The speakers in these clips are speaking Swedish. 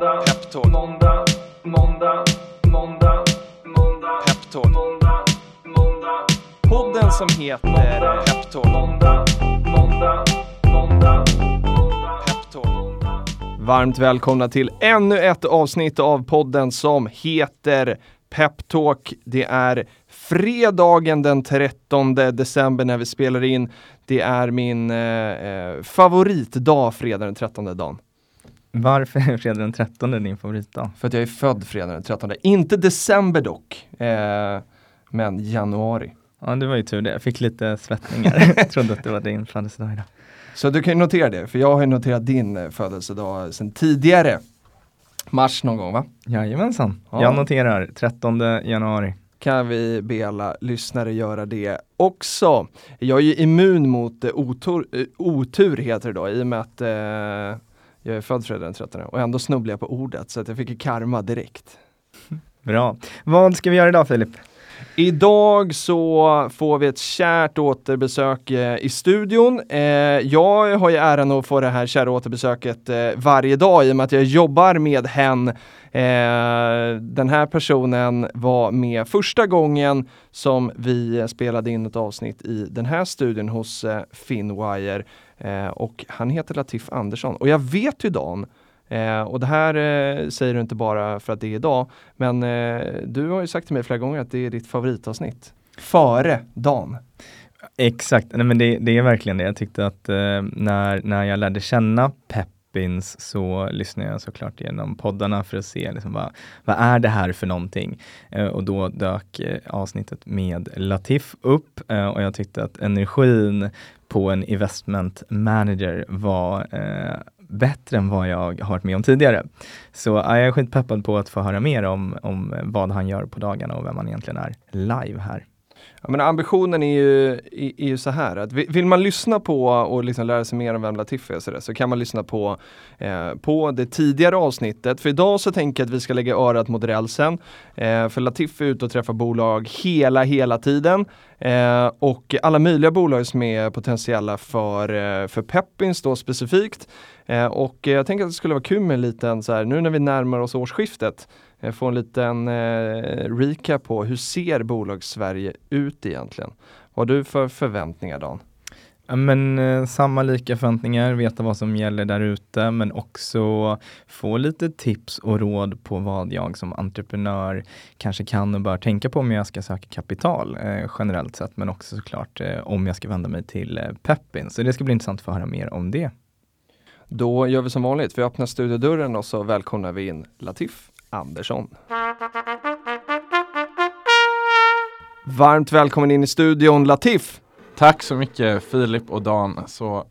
måndag, Peptalk. måndag, måndag, måndag, måndag, Peptalk. måndag, måndag. Podden som heter Peptalk. Måndag, måndag, måndag, Peptalk. Varmt välkomna till ännu ett avsnitt av podden som heter Peptalk. Det är fredagen den 13 december när vi spelar in. Det är min eh, eh favoritdag, fredag den 13 dagen. Varför är fredag den 13 din favoritdag? För att jag är född fredag den 13. Inte december dock, eh, men januari. Ja, det var ju tur det. Jag fick lite svettningar. jag trodde att det var din födelsedag idag. Så du kan ju notera det, för jag har ju noterat din eh, födelsedag sedan tidigare. Mars någon gång va? Jajamensan. Ja. Jag noterar 13 januari. Kan vi be alla lyssnare göra det också. Jag är ju immun mot eh, otur, eh, otur heter det då, i och med att eh, jag är född fredag den 13 och ändå snubblar jag på ordet så att jag fick karma direkt. Bra. Vad ska vi göra idag Filip? Idag så får vi ett kärt återbesök eh, i studion. Eh, jag har ju äran att få det här kära återbesöket eh, varje dag i och med att jag jobbar med hen. Den här personen var med första gången som vi spelade in ett avsnitt i den här studion hos Finwire Eh, och han heter Latif Andersson. Och jag vet ju Dan, eh, och det här eh, säger du inte bara för att det är idag, men eh, du har ju sagt till mig flera gånger att det är ditt favoritavsnitt. Före Dan. Exakt, Nej, men det, det, är verkligen det. Jag tyckte att eh, när, när jag lärde känna Peppins så lyssnade jag såklart igenom poddarna för att se liksom, vad, vad är det här för någonting? Eh, och då dök eh, avsnittet med Latif upp eh, och jag tyckte att energin på en investment manager var eh, bättre än vad jag har varit med om tidigare. Så jag är skitpeppad på att få höra mer om, om vad han gör på dagarna och vem han egentligen är live här. Men ambitionen är ju, är, är ju så här att vill man lyssna på och liksom lära sig mer om vem Latifi är så, där, så kan man lyssna på, eh, på det tidigare avsnittet. För idag så tänker jag att vi ska lägga örat mot rälsen. Eh, för Latifi är ute och träffar bolag hela, hela tiden. Eh, och alla möjliga bolag som är potentiella för, eh, för Peppins då specifikt. Eh, och jag tänker att det skulle vara kul med en liten så här, nu när vi närmar oss årsskiftet få en liten eh, recap på hur ser bolags-Sverige ut egentligen? Vad har du för förväntningar Dan? Men eh, samma lika förväntningar, veta vad som gäller där ute, men också få lite tips och råd på vad jag som entreprenör kanske kan och bör tänka på om jag ska söka kapital eh, generellt sett, men också såklart eh, om jag ska vända mig till eh, Peppin. Så det ska bli intressant att få höra mer om det. Då gör vi som vanligt, vi öppnar studiodörren och så välkomnar vi in Latif. Andersson. Varmt välkommen in i studion Latif. Tack så mycket Filip och Dan. Så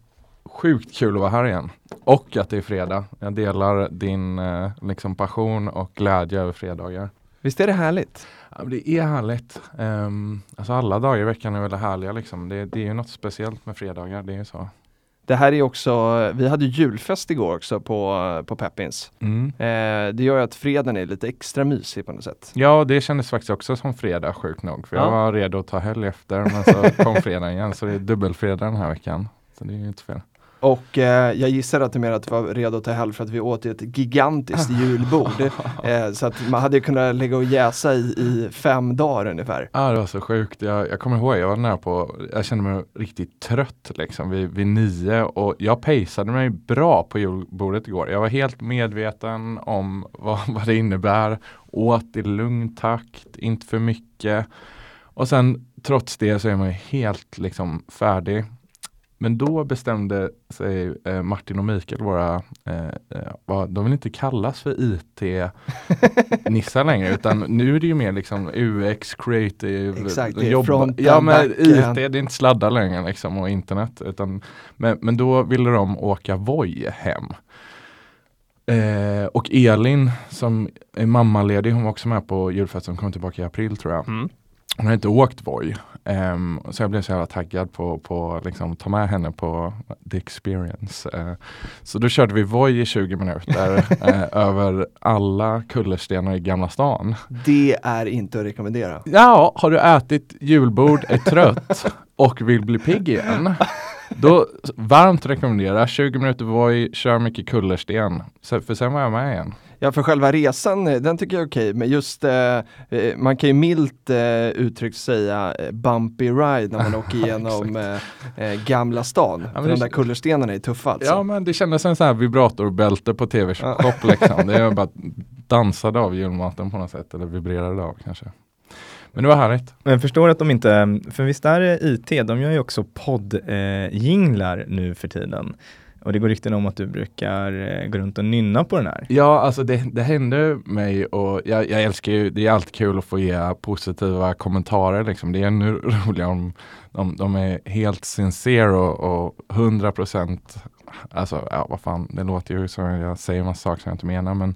sjukt kul att vara här igen. Och att det är fredag. Jag delar din eh, liksom passion och glädje över fredagar. Visst är det härligt? Ja, det är härligt. Um, alltså alla dagar i veckan är väldigt härliga liksom. Det, det är ju något speciellt med fredagar, det är så. Det här är också, vi hade julfest igår också på, på Peppins. Mm. Eh, det gör ju att fredagen är lite extra mysig på något sätt. Ja, det kändes faktiskt också som fredag sjukt nog. För ja. jag var redo att ta helg efter, men så kom fredagen igen. Så det är dubbelfredag den här veckan. Så det är inte fel. Och eh, jag gissar att du menar att du var redo ta helg för att vi åt ett gigantiskt julbord. eh, så att man hade kunnat ligga och jäsa i, i fem dagar ungefär. Ja det var så sjukt. Jag, jag kommer ihåg, jag var nära på, jag kände mig riktigt trött liksom vid, vid nio och jag pejsade mig bra på julbordet igår. Jag var helt medveten om vad, vad det innebär. Åt i lugn takt, inte för mycket. Och sen trots det så är man helt liksom färdig. Men då bestämde sig eh, Martin och Mikael, våra, eh, eh de vill inte kallas för IT-nissar längre utan nu är det ju mer liksom UX, creative, Exakt, jobb, ja men IT, det är inte sladdar längre liksom och internet. Utan, men, men då ville de åka Voi hem. Eh, och Elin som är mammaledig, hon var också med på julfesten, kom tillbaka i april tror jag. Mm. Hon har inte åkt Voi. Um, så jag blev så jävla taggad på att på, liksom, ta med henne på the experience. Uh, så då körde vi Voi i 20 minuter uh, över alla kullerstenar i Gamla stan. Det är inte att rekommendera. Ja, har du ätit julbord, är trött och vill bli pigg igen Då varmt rekommendera 20 minuter Voi, kör mycket kullersten. Så, för sen var jag med igen. Ja, för själva resan, eh, den tycker jag är okej, men just eh, eh, man kan ju milt eh, uttryckt säga eh, bumpy ride när man åker igenom eh, Gamla stan. det- de där kullerstenarna är tuffa alltså. Ja men det kändes som en sån här vibratorbälte på tv-shop liksom. Det är bara dansade av julmaten på något sätt, eller vibrerade av kanske. Men det var härligt. Men förstår att de inte, för visst är det IT, de gör ju också poddjinglar eh, nu för tiden. Och det går rykten om att du brukar eh, gå runt och nynna på den här. Ja, alltså det, det hände mig och jag, jag älskar ju, det är alltid kul att få ge positiva kommentarer liksom. Det är ännu roligare om de, de är helt sincere och, och 100 procent, alltså ja vad fan, det låter ju som jag säger massa saker som jag inte menar men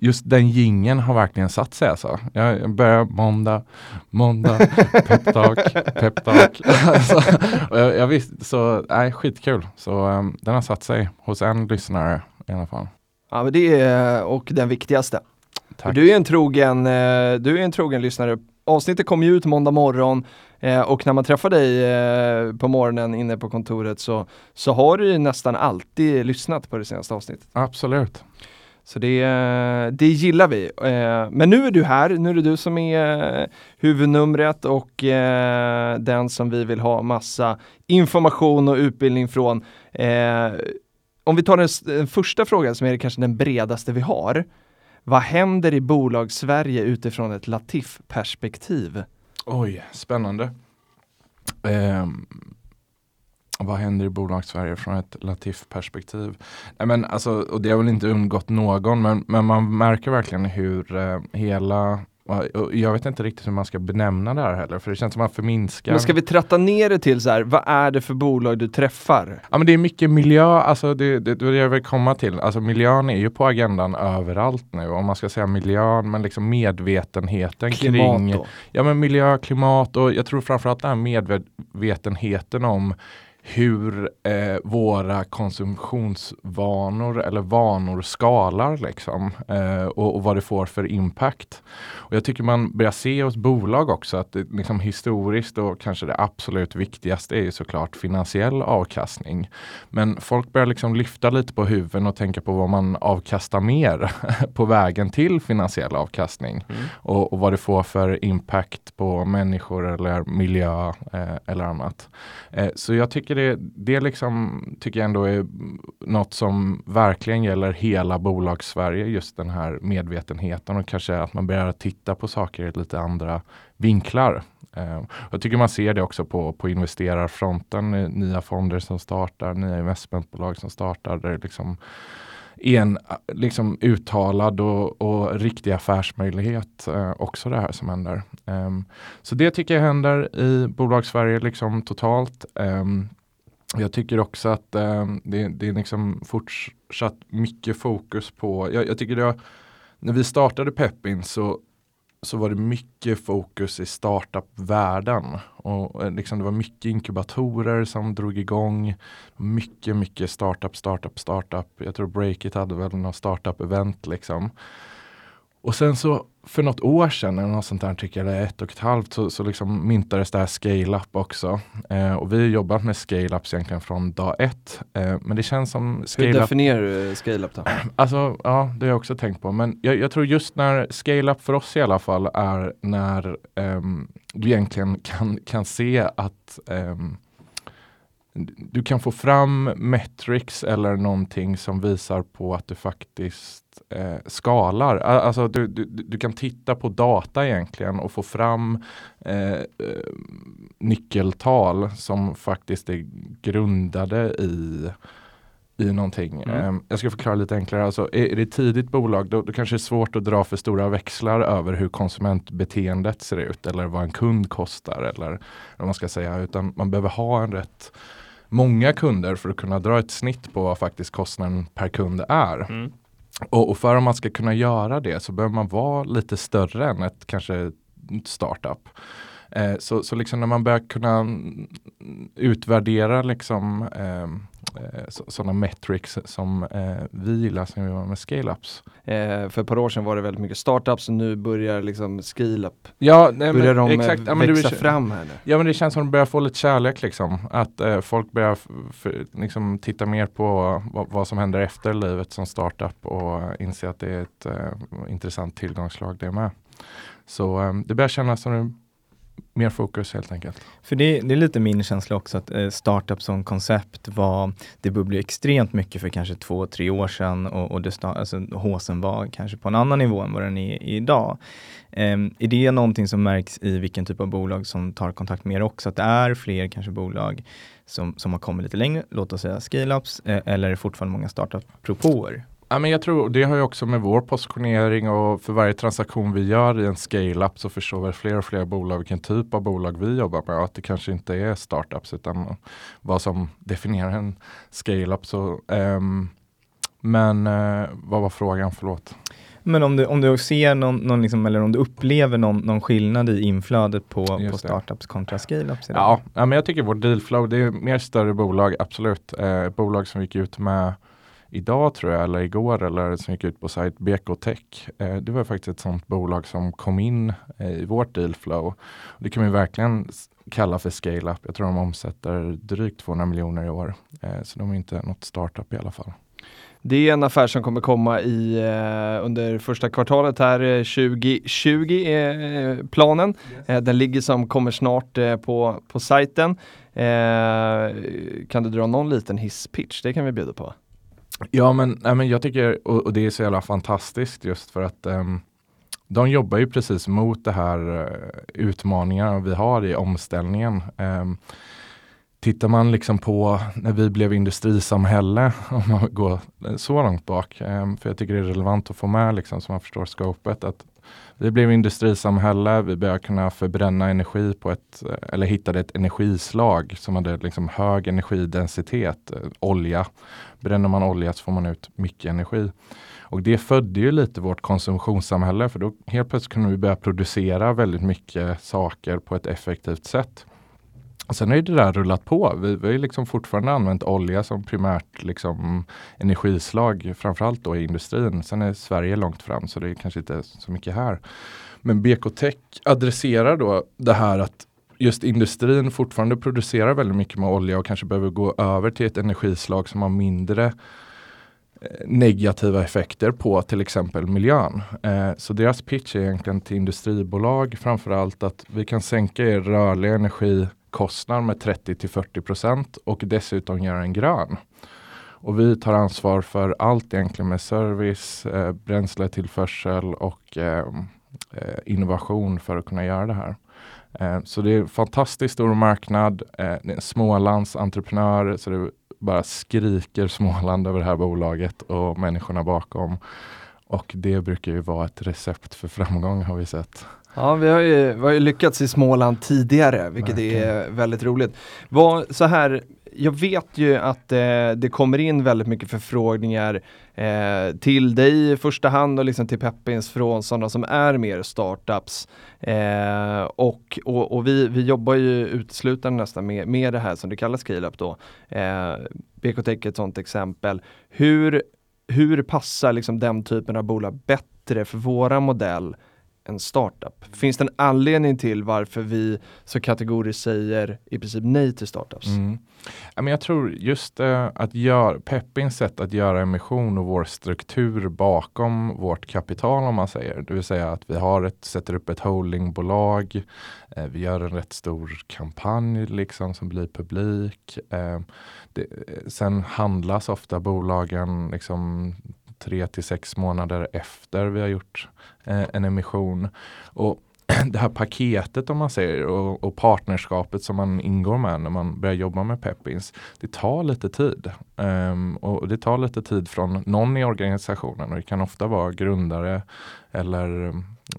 just den gingen har verkligen satt sig alltså. Jag börjar måndag, måndag, peptalk, peptalk. alltså, jag, jag så nej, skitkul. Så um, den har satt sig hos en lyssnare i alla fall. Ja, men det är och den viktigaste. Tack. du är en trogen, eh, du är en trogen lyssnare. Avsnittet kommer ju ut måndag morgon eh, och när man träffar dig eh, på morgonen inne på kontoret så, så har du nästan alltid lyssnat på det senaste avsnittet. Absolut. Så det, det gillar vi. Eh, men nu är du här, nu är det du som är huvudnumret och eh, den som vi vill ha massa information och utbildning från. Eh, om vi tar den, första frågan som är kanske den bredaste vi har. Vad händer i bolags-Sverige utifrån ett Latif-perspektiv? Oj, spännande. Um vad händer i bolags-Sverige från ett Latif-perspektiv? Men alltså, och det har väl inte undgått någon, men, men man märker verkligen hur eh, hela jag vet inte riktigt hur man ska benämna det här heller, för det känns som att man förminskar. Men ska vi tratta ner det till så här, vad är det för bolag du träffar? Ja men det är mycket miljö, alltså det, det, det jag vill komma till. Alltså miljön är ju på agendan överallt nu. Om man ska säga miljön, men liksom medvetenheten Klimat kring då? Ja men miljö, klimat och jag tror framförallt den här medvetenheten om hur eh, våra konsumtionsvanor eller vanor skalar liksom eh, och, och vad det får för impact. Och jag tycker man börjar se hos bolag också att det, liksom historiskt och kanske det absolut viktigaste är ju såklart finansiell avkastning. Men folk börjar liksom lyfta lite på huven och tänka på vad man avkastar mer på vägen till finansiell avkastning och, och vad det får för impact på människor eller miljö eh, eller annat. Eh, så jag tycker det, det liksom, tycker jag ändå är något som verkligen gäller hela bolags-Sverige, just den här medvetenheten och kanske att man börjar titta på saker i lite andra vinklar. Eh, jag tycker man ser det också på, på investerarfronten, eh, nya fonder som startar, nya investmentbolag som startar, där det liksom en eh, liksom uttalad och, och riktig affärsmöjlighet eh, också det här som händer. Um, så det tycker jag händer i bolags-Sverige liksom totalt. Um, jag tycker också att eh, det, det är liksom fortsatt mycket fokus på, jag, jag tycker det har, när vi startade Peppin så så var det mycket fokus i startup-världen. Och eh, liksom det var mycket inkubatorer som drog igång. Mycket, mycket startup, startup, startup. Jag tror Breakit hade väl något startup-event liksom. Och sen så för något år sedan, eller något sånt där, tycker jag, eller ett och ett halvt, så, så liksom myntades det här scale-up också. Eh, och vi har jobbat med scale-ups egentligen från dag ett. Eh, men det känns som Hur definierar du scale-up då? Alltså, ja, det har jag också tänkt på. Men jag, jag tror just när scale-up för oss i alla fall är när ehm, du egentligen kan, kan se att ehm, du kan få fram metrics eller någonting som visar på att du faktiskt eh, skalar. Alltså du, du, du kan titta på data egentligen och få fram eh, nyckeltal som faktiskt är grundade i i någonting. Mm. Ehm, jag ska förklara lite enklare. Alltså, är, är det ett tidigt bolag då, då kanske det är svårt att dra för stora växlar över hur konsumentbeteendet ser ut eller vad en kund kostar eller vad man ska säga. Utan man behöver ha en rätt många kunder för att kunna dra ett snitt på vad faktiskt kostnaden per kund är. Mm. Och, och för att man ska kunna göra det så behöver man vara lite större än ett kanske startup. Eh, så, så liksom när man börjar kunna utvärdera liksom eh, sådana metrics som eh, vi gillar som vi var med scale-ups. Eh, för ett par år sedan var det väldigt mycket startups och nu börjar liksom scale-up. Ja, nej, börjar men, de exakt. ja, växa fram här nu? Ja men det känns som att de börjar få lite kärlek liksom. Att eh, folk börjar liksom, titta mer på vad, som händer efter livet som startup och inse att det är ett eh, intressant tillgångslag det med. Så eh, det börjar kännas som mer fokus helt enkelt. För det, det, är lite min känsla också att eh, startup som koncept var, det bubblade extremt mycket för kanske två, tre år sedan och, och det alltså, håsen var kanske på en annan nivå än vad den är idag. Eh, är det någonting som märks i vilken typ av bolag som tar kontakt med er också? Att det är fler kanske bolag som, som har kommit lite längre, låt oss säga scale-ups, eh, eller är det fortfarande många startup-propåer? Ja, men jag tror det har ju också med vår positionering och för varje transaktion vi gör i en scale-up så förstår väl fler och fler bolag vilken typ av bolag vi jobbar med och att det kanske inte är startups utan vad som definierar en scale-up. Så, um, men uh, vad var frågan? Förlåt. Men om du, om du ser någon, någon liksom, eller om du upplever någon, någon skillnad i inflödet på, på startups kontra scale-ups? Ja, ja, men jag tycker vårt dealflow, det är mer större bolag, absolut. Eh, bolag som gick ut med idag tror jag, eller igår, eller som gick ut på sajt BK Tech. Eh, det var faktiskt ett sånt bolag som kom in eh, i vårt dealflow. Det kan vi verkligen kalla för scale-up. Jag tror de omsätter drygt 200 miljoner i år. Eh, så de är inte något startup i alla fall. Det är en affär som kommer komma i, eh, under första kvartalet här 2020 eh, är eh, planen. Yes. den ligger som kommer snart på, på sajten. kan du dra någon liten hisspitch? Det kan vi bjuda på. Ja men, nej, men jag tycker, och, och, det är så jävla fantastiskt just för att um, de jobbar ju precis mot det här eh, uh, utmaningarna vi har i omställningen. Um, tittar man liksom på när vi blev industrisamhälle, om man går så långt bak, um, för jag tycker det är relevant att få med liksom så man förstår skopet, att vi blev industrisamhälle, vi började kunna förbränna energi på ett, eh, eller hittade ett energislag som hade liksom hög energidensitet, eh, olja. Bränner man olja så får man ut mycket energi. Och det födde ju lite vårt konsumtionssamhälle för då helt plötsligt kunde vi börja producera väldigt mycket saker på ett effektivt sätt. Och sen har ju det där rullat på. Vi, vi har liksom fortfarande använt olja som primärt liksom energislag, framförallt då i industrin. Sen är Sverige långt fram så det är kanske inte så mycket här. Men BK Tech adresserar då det här att just industrin fortfarande producerar väldigt mycket med olja och kanske behöver gå över till ett energislag som har mindre eh, negativa effekter på till exempel miljön. Eh, så deras pitch är egentligen till industribolag framförallt att vi kan sänka er rörliga energikostnad med 30 till 40 procent och dessutom göra en grön. Och vi tar ansvar för allt egentligen med service, eh, bränsletillförsel och eh, eh innovation för att kunna göra det här. Eh, så det är en fantastiskt stor marknad. Eh, det är en Smålands entreprenör så det bara skriker Småland över det här bolaget och människorna bakom. Och det brukar ju vara ett recept för framgång har vi sett. Ja, vi har ju, vi har ju lyckats i Småland tidigare, vilket Verkligen. är väldigt roligt. Vad, så här, jag vet ju att eh, det kommer in väldigt mycket förfrågningar eh, till dig i första hand och liksom till Peppins från sådana som är mer startups. Eh, och och, och vi, vi jobbar ju uteslutande nästan med, med det här som det kallas scale-up då. Eh, BKTech är ett sådant exempel. Hur, hur passar liksom den typen av bolag bättre för våra modell en startup? Finns det en anledning till varför vi så kategoriskt säger i princip nej till startups? Mm. jag tror just uh, att göra, Peppins sätt att göra emission och vår struktur bakom vårt kapital om man säger. Det vill säga att vi har ett, sätter upp ett holdingbolag. Uh, vi gör en rätt stor kampanj liksom som blir publik. Det, sen handlas ofta bolagen liksom tre till sex månader efter vi har gjort eh, en emission. Och det här paketet om man säger och, och, partnerskapet som man ingår med när man börjar jobba med Peppins. Det tar lite tid. Um, och det tar lite tid från någon i organisationen och det kan ofta vara grundare eller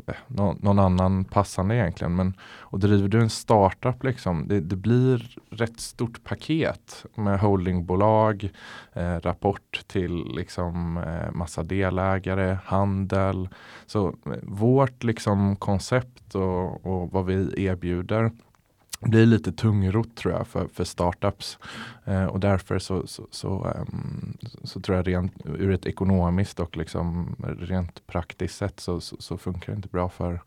Eh, någon, annan passande egentligen. Men, och driver du en startup, liksom, det, det blir rätt stort paket med holdingbolag, eh, rapport till liksom, eh, massa delägare, handel. Så eh, vårt liksom, koncept koncept och, och vad vi erbjuder blir lite tungrot tror jag för, för startups. Eh, och därför så, så, så, um, så, tror jag rent ur ett ekonomiskt och liksom rent praktiskt sätt så, så, så funkar det inte bra för,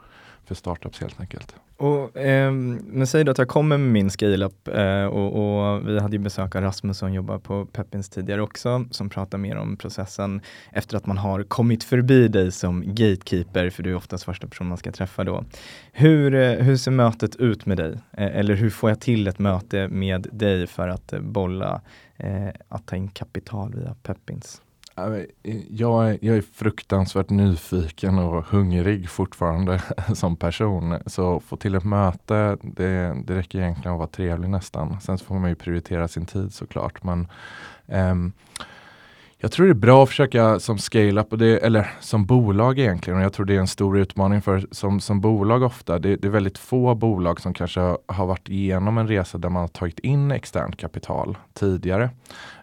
för startups helt enkelt. Och, eh, men säg då att jag kommer med min scale-up eh, och, och, vi hade ju besök av Rasmus som jobbar på Peppins tidigare också, som pratar mer om processen efter att man har kommit förbi dig som gatekeeper, för du är oftast första person man ska träffa då. Hur, eh, hur ser mötet ut med dig? Eh, eller hur får jag till ett möte med dig för att eh, bolla eh, att ta in kapital via Peppins? Eh, jag är, jag är fruktansvärt nyfiken och hungrig fortfarande som person. Så få till ett möte, det, det räcker egentligen att vara trevlig nästan. Sen så får man ju prioritera sin tid såklart. Men um, jag tror det är bra att försöka som scale-up, eller som bolag egentligen, och jag tror det är en stor utmaning för som, som bolag ofta, det, det, är väldigt få bolag som kanske har varit igenom en resa där man har tagit in externt kapital tidigare.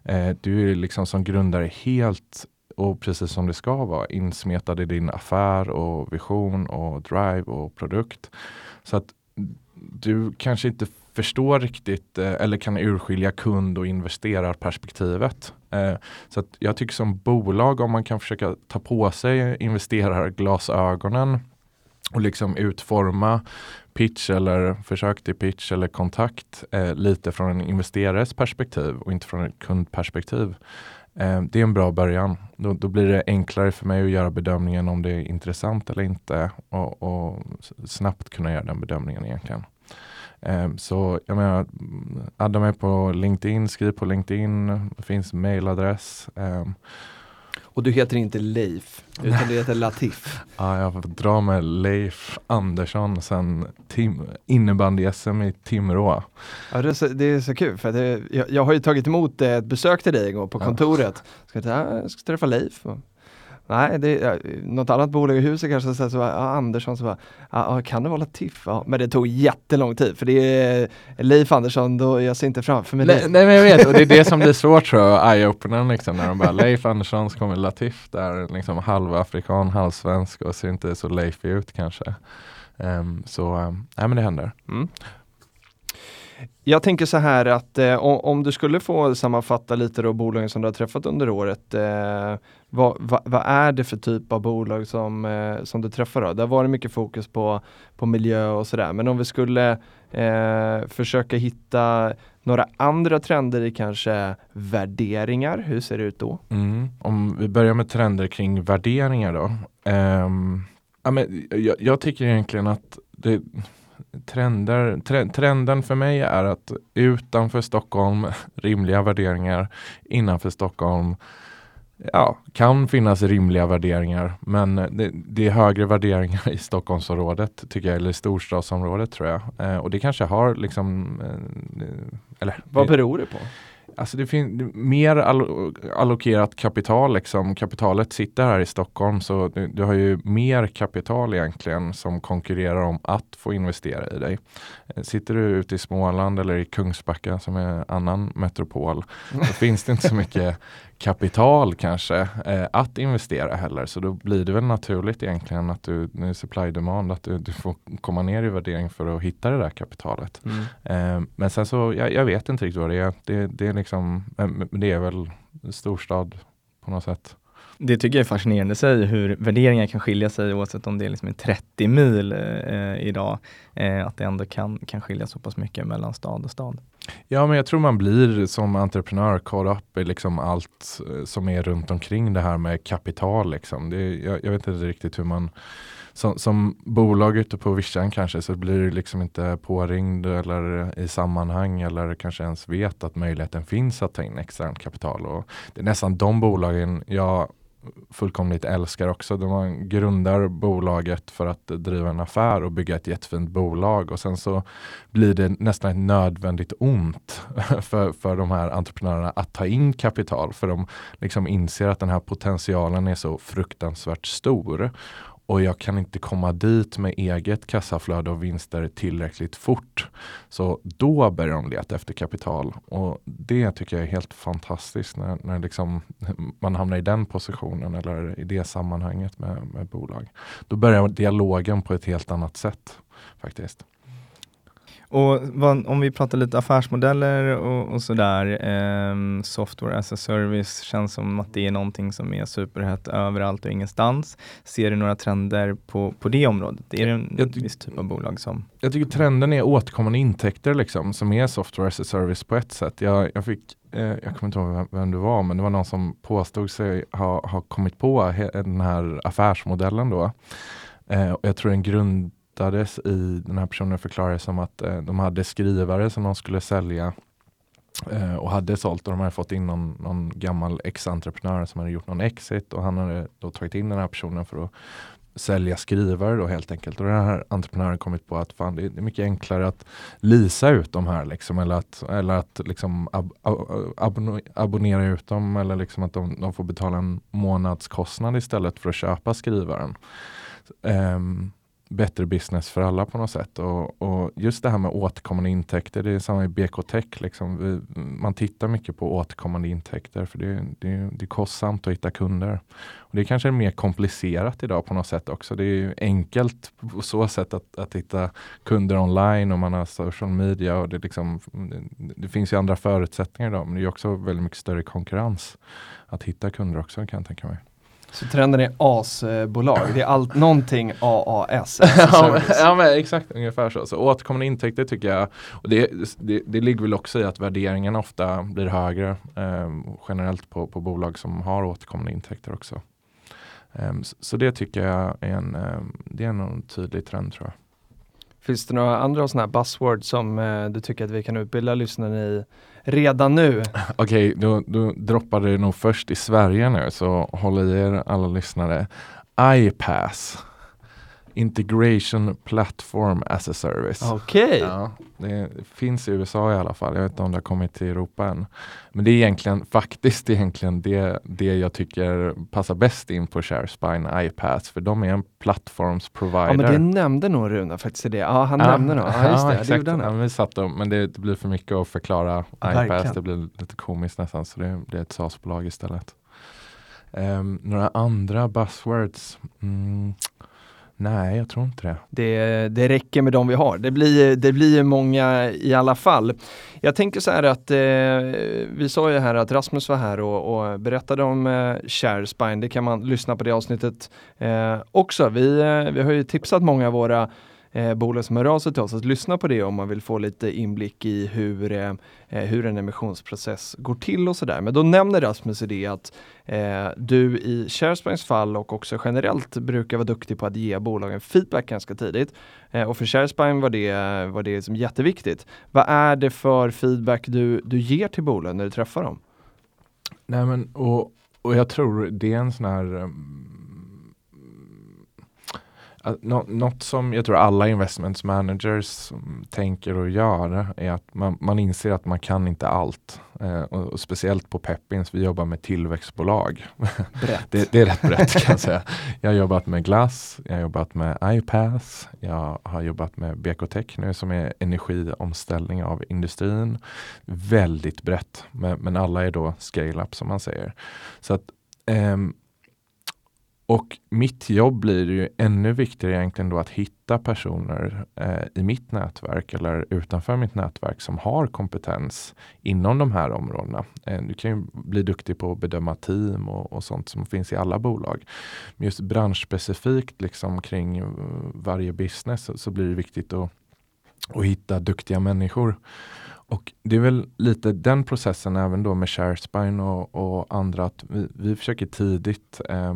Eh, du är liksom som grundare helt och precis som det ska vara insmetad i din affär och vision och drive och produkt. Så att du kanske inte förstår riktigt eh, eller kan urskilja kund och investerarperspektivet. Eh, så att jag tycker som bolag om man kan försöka ta på sig investerarglasögonen och liksom utforma pitch eller försök till pitch eller kontakt eh, lite från en investerares perspektiv och inte från ett kundperspektiv. Eh, det är en bra början. Då, då, blir det enklare för mig att göra bedömningen om det är intressant eller inte och, och snabbt kunna göra den bedömningen egentligen. Eh, så jag menar, adda mig på LinkedIn, skriv på LinkedIn, det finns mailadress. Eh, och du heter inte Leif, utan du heter Latif. ja, jag får dra med Leif Andersson sen innebandy-SM i Timrå. Ja, det, är så, det är så kul, för det, jag, jag, har ju tagit emot ett besök till dig gång på kontoret. Ska jag, ska träffa Leif. Nej, det något annat bolag i huset kanske så, så ja, Andersson så bara, ja, kan det vara Latif? Ja, men det tog jättelång tid för det är Leif Andersson, då, jag ser inte framför mig Nej, nej men jag vet, och det är det som blir svårt tror jag, eye-openern liksom, när de bara Leif Andersson så kommer Latif där, liksom halvafrikan, halvsvensk och ser inte så Leif ut kanske. Um, så, um, nej men det händer. Mm. Jag tänker så här att eh, om du skulle få sammanfatta lite då bolagen som du har träffat under året. Eh, vad, vad, vad, är det för typ av bolag som, eh, som du träffar då? Det har varit mycket fokus på, på miljö och sådär. Men om vi skulle eh, försöka hitta några andra trender i kanske värderingar, hur ser det ut då? Mm. Om vi börjar med trender kring värderingar då. Um, ja, men jag, jag tycker egentligen att det trender, trenden för mig är att utanför Stockholm rimliga värderingar, innanför Stockholm ja, kan finnas rimliga värderingar men det, det, är högre värderingar i Stockholmsområdet tycker jag, eller storstadsområdet tror jag. Eh, och det kanske har liksom eh, eller, Vad beror det på? Alltså det finns mer allokerat kapital liksom. Kapitalet sitter här i Stockholm så du, du, har ju mer kapital egentligen som konkurrerar om att få investera i dig. Eh, sitter du ute i Småland eller i Kungsbacka som är annan metropol, då finns det inte så mycket kapital kanske eh, att investera heller. Så då blir det väl naturligt egentligen att du, nu supply demand, att du, du, får komma ner i värdering för att hitta det där kapitalet. Mm. Eh, men sen så, jag, jag, vet inte riktigt vad det är. Det, det är liksom, det är väl storstad på något sätt det tycker jag är fascinerande i sig, hur värderingar kan skilja sig oavsett om det är liksom 30 mil eh, idag. Eh, att det ändå kan, kan skilja så pass mycket mellan stad och stad. Ja, men jag tror man blir som entreprenör caught up i liksom allt eh, som är runt omkring det här med kapital. Liksom. Det, jag, jag vet inte riktigt hur man som, som bolag ute på vischan kanske så blir du liksom inte påringd eller i sammanhang eller kanske ens vet att möjligheten finns att ta in externt kapital. Och det är nästan de bolagen jag fullkomligt älskar också. De grundar bolaget för att driva en affär och bygga ett jättefint bolag och sen så blir det nästan ett nödvändigt ont för, för de här entreprenörerna att ta in kapital för de liksom inser att den här potentialen är så fruktansvärt stor och jag kan inte komma dit med eget kassaflöde och vinster tillräckligt fort. Så då börjar de leta efter kapital och det tycker jag är helt fantastiskt när, när liksom man hamnar i den positionen eller i det sammanhanget med, med bolag. Då börjar dialogen på ett helt annat sätt faktiskt. Och vad, om vi pratar lite affärsmodeller och, och sådär, eh, software as a service känns som att det är någonting som är superhett överallt och ingenstans. Ser du några trender på, på det området? Är det en jag, viss typ av bolag som? Jag tycker trenden är återkommande intäkter liksom, som är software as a service på ett sätt. Jag, jag fick eh, jag kommer inte ihåg vem, vem det var, men det var någon som påstod sig ha, ha kommit på den här affärsmodellen då. Eh, och jag tror en grund hittades i, den här personen förklarade som att eh, de hade skrivare som de skulle sälja eh, och hade sålt och de hade fått in någon, någon gammal ex-entreprenör som hade gjort någon exit och han hade då tagit in den här personen för att sälja skrivare då helt enkelt. Och den här entreprenören kommit på att fan, det är mycket enklare att lisa ut de här liksom, eller att, eller att liksom ab, ab, abonnera ut dem eller liksom att de, de, får betala en månadskostnad istället för att köpa skrivaren. Um, bättre business för alla på något sätt. Och, och, just det här med återkommande intäkter, det är samma i BK Tech. Liksom. Vi, man tittar mycket på återkommande intäkter för det, det, det är kostsamt att hitta kunder. Och det är kanske är mer komplicerat idag på något sätt också. Det är enkelt på så sätt att, att hitta kunder online och man har social media och det, liksom, det finns ju andra förutsättningar idag men det är också väldigt mycket större konkurrens att hitta kunder också kan jag tänka mig. Så trenden är AS-bolag, det är allt, någonting AAS. ja, ja men exakt ungefär så. Så återkommande intäkter tycker jag, och det, det, det ligger väl också i att värderingen ofta blir högre eh, generellt på, på bolag som har återkommande intäkter också. Um, så, så, det tycker jag är en, um, det är en tydlig trend tror jag. Finns det några andra sådana här buzzwords som eh, du tycker att vi kan utbilda lyssnarna i redan nu? Okej, okay, då, då droppar det nog först i Sverige nu så håll i er alla lyssnare. iPass. Integration Platform as a Service. Okej. Okay. Ja, det finns i USA i alla fall. Jag vet inte om det har kommit till Europa än. Men det är egentligen faktiskt egentligen det, det jag tycker passar bäst in på ShareSpine iPads. För de är en plattformsprovider. Ja men det nämnde nog Runa faktiskt det. Ja han ja. nämnde nog. Ja just det, ja, exakt. det Ja, men, satt dem, men det, det, blir för mycket att förklara iPads. Det blir lite komiskt nästan. Så det blir ett SaaS-bolag istället. Um, några andra buzzwords. Mm. Nej, jag tror inte det. det. Det räcker med de vi har. Det blir, det blir många i alla fall. Jag tänker så här att eh, vi sa ju här att Rasmus var här och, och berättade om eh, ShareSpine. Det kan man lyssna på det avsnittet eh, också. Vi, eh, vi har ju tipsat många av våra eh, bolag som hör av sig till oss att lyssna på det om man vill få lite inblick i hur, eh, eh hur en emissionsprocess går till och sådär. Men då nämner Rasmus i det att eh, du i ShareSpines fall och också generellt brukar vara duktig på att ge bolagen feedback ganska tidigt. Eh, och för ShareSpine var det, var det som jätteviktigt. Vad är det för feedback du, du ger till bolagen när du träffar dem? Nej men och, och jag tror det är en sån här um något som jag tror alla investment managers tänker och gör är att man, man inser att man kan inte allt. Eh, och, och, speciellt på Peppins, vi jobbar med tillväxtbolag. det, det, är rätt brett kan jag säga. Jag har jobbat med Glass, jag har jobbat med iPass, jag har jobbat med BK nu som är energiomställning av industrin. Väldigt brett, men, men alla är då scale-up som man säger. Så att um, och mitt jobb blir ju ännu viktigare egentligen då att hitta personer eh, i mitt nätverk eller utanför mitt nätverk som har kompetens inom de här områdena. Eh, du kan ju bli duktig på att bedöma team och, och, sånt som finns i alla bolag. Men just branschspecifikt liksom kring eh, varje business så, så blir det viktigt att, att hitta duktiga människor. Och det är väl lite den processen även då med ShareSpine och, och andra att vi, vi försöker tidigt eh,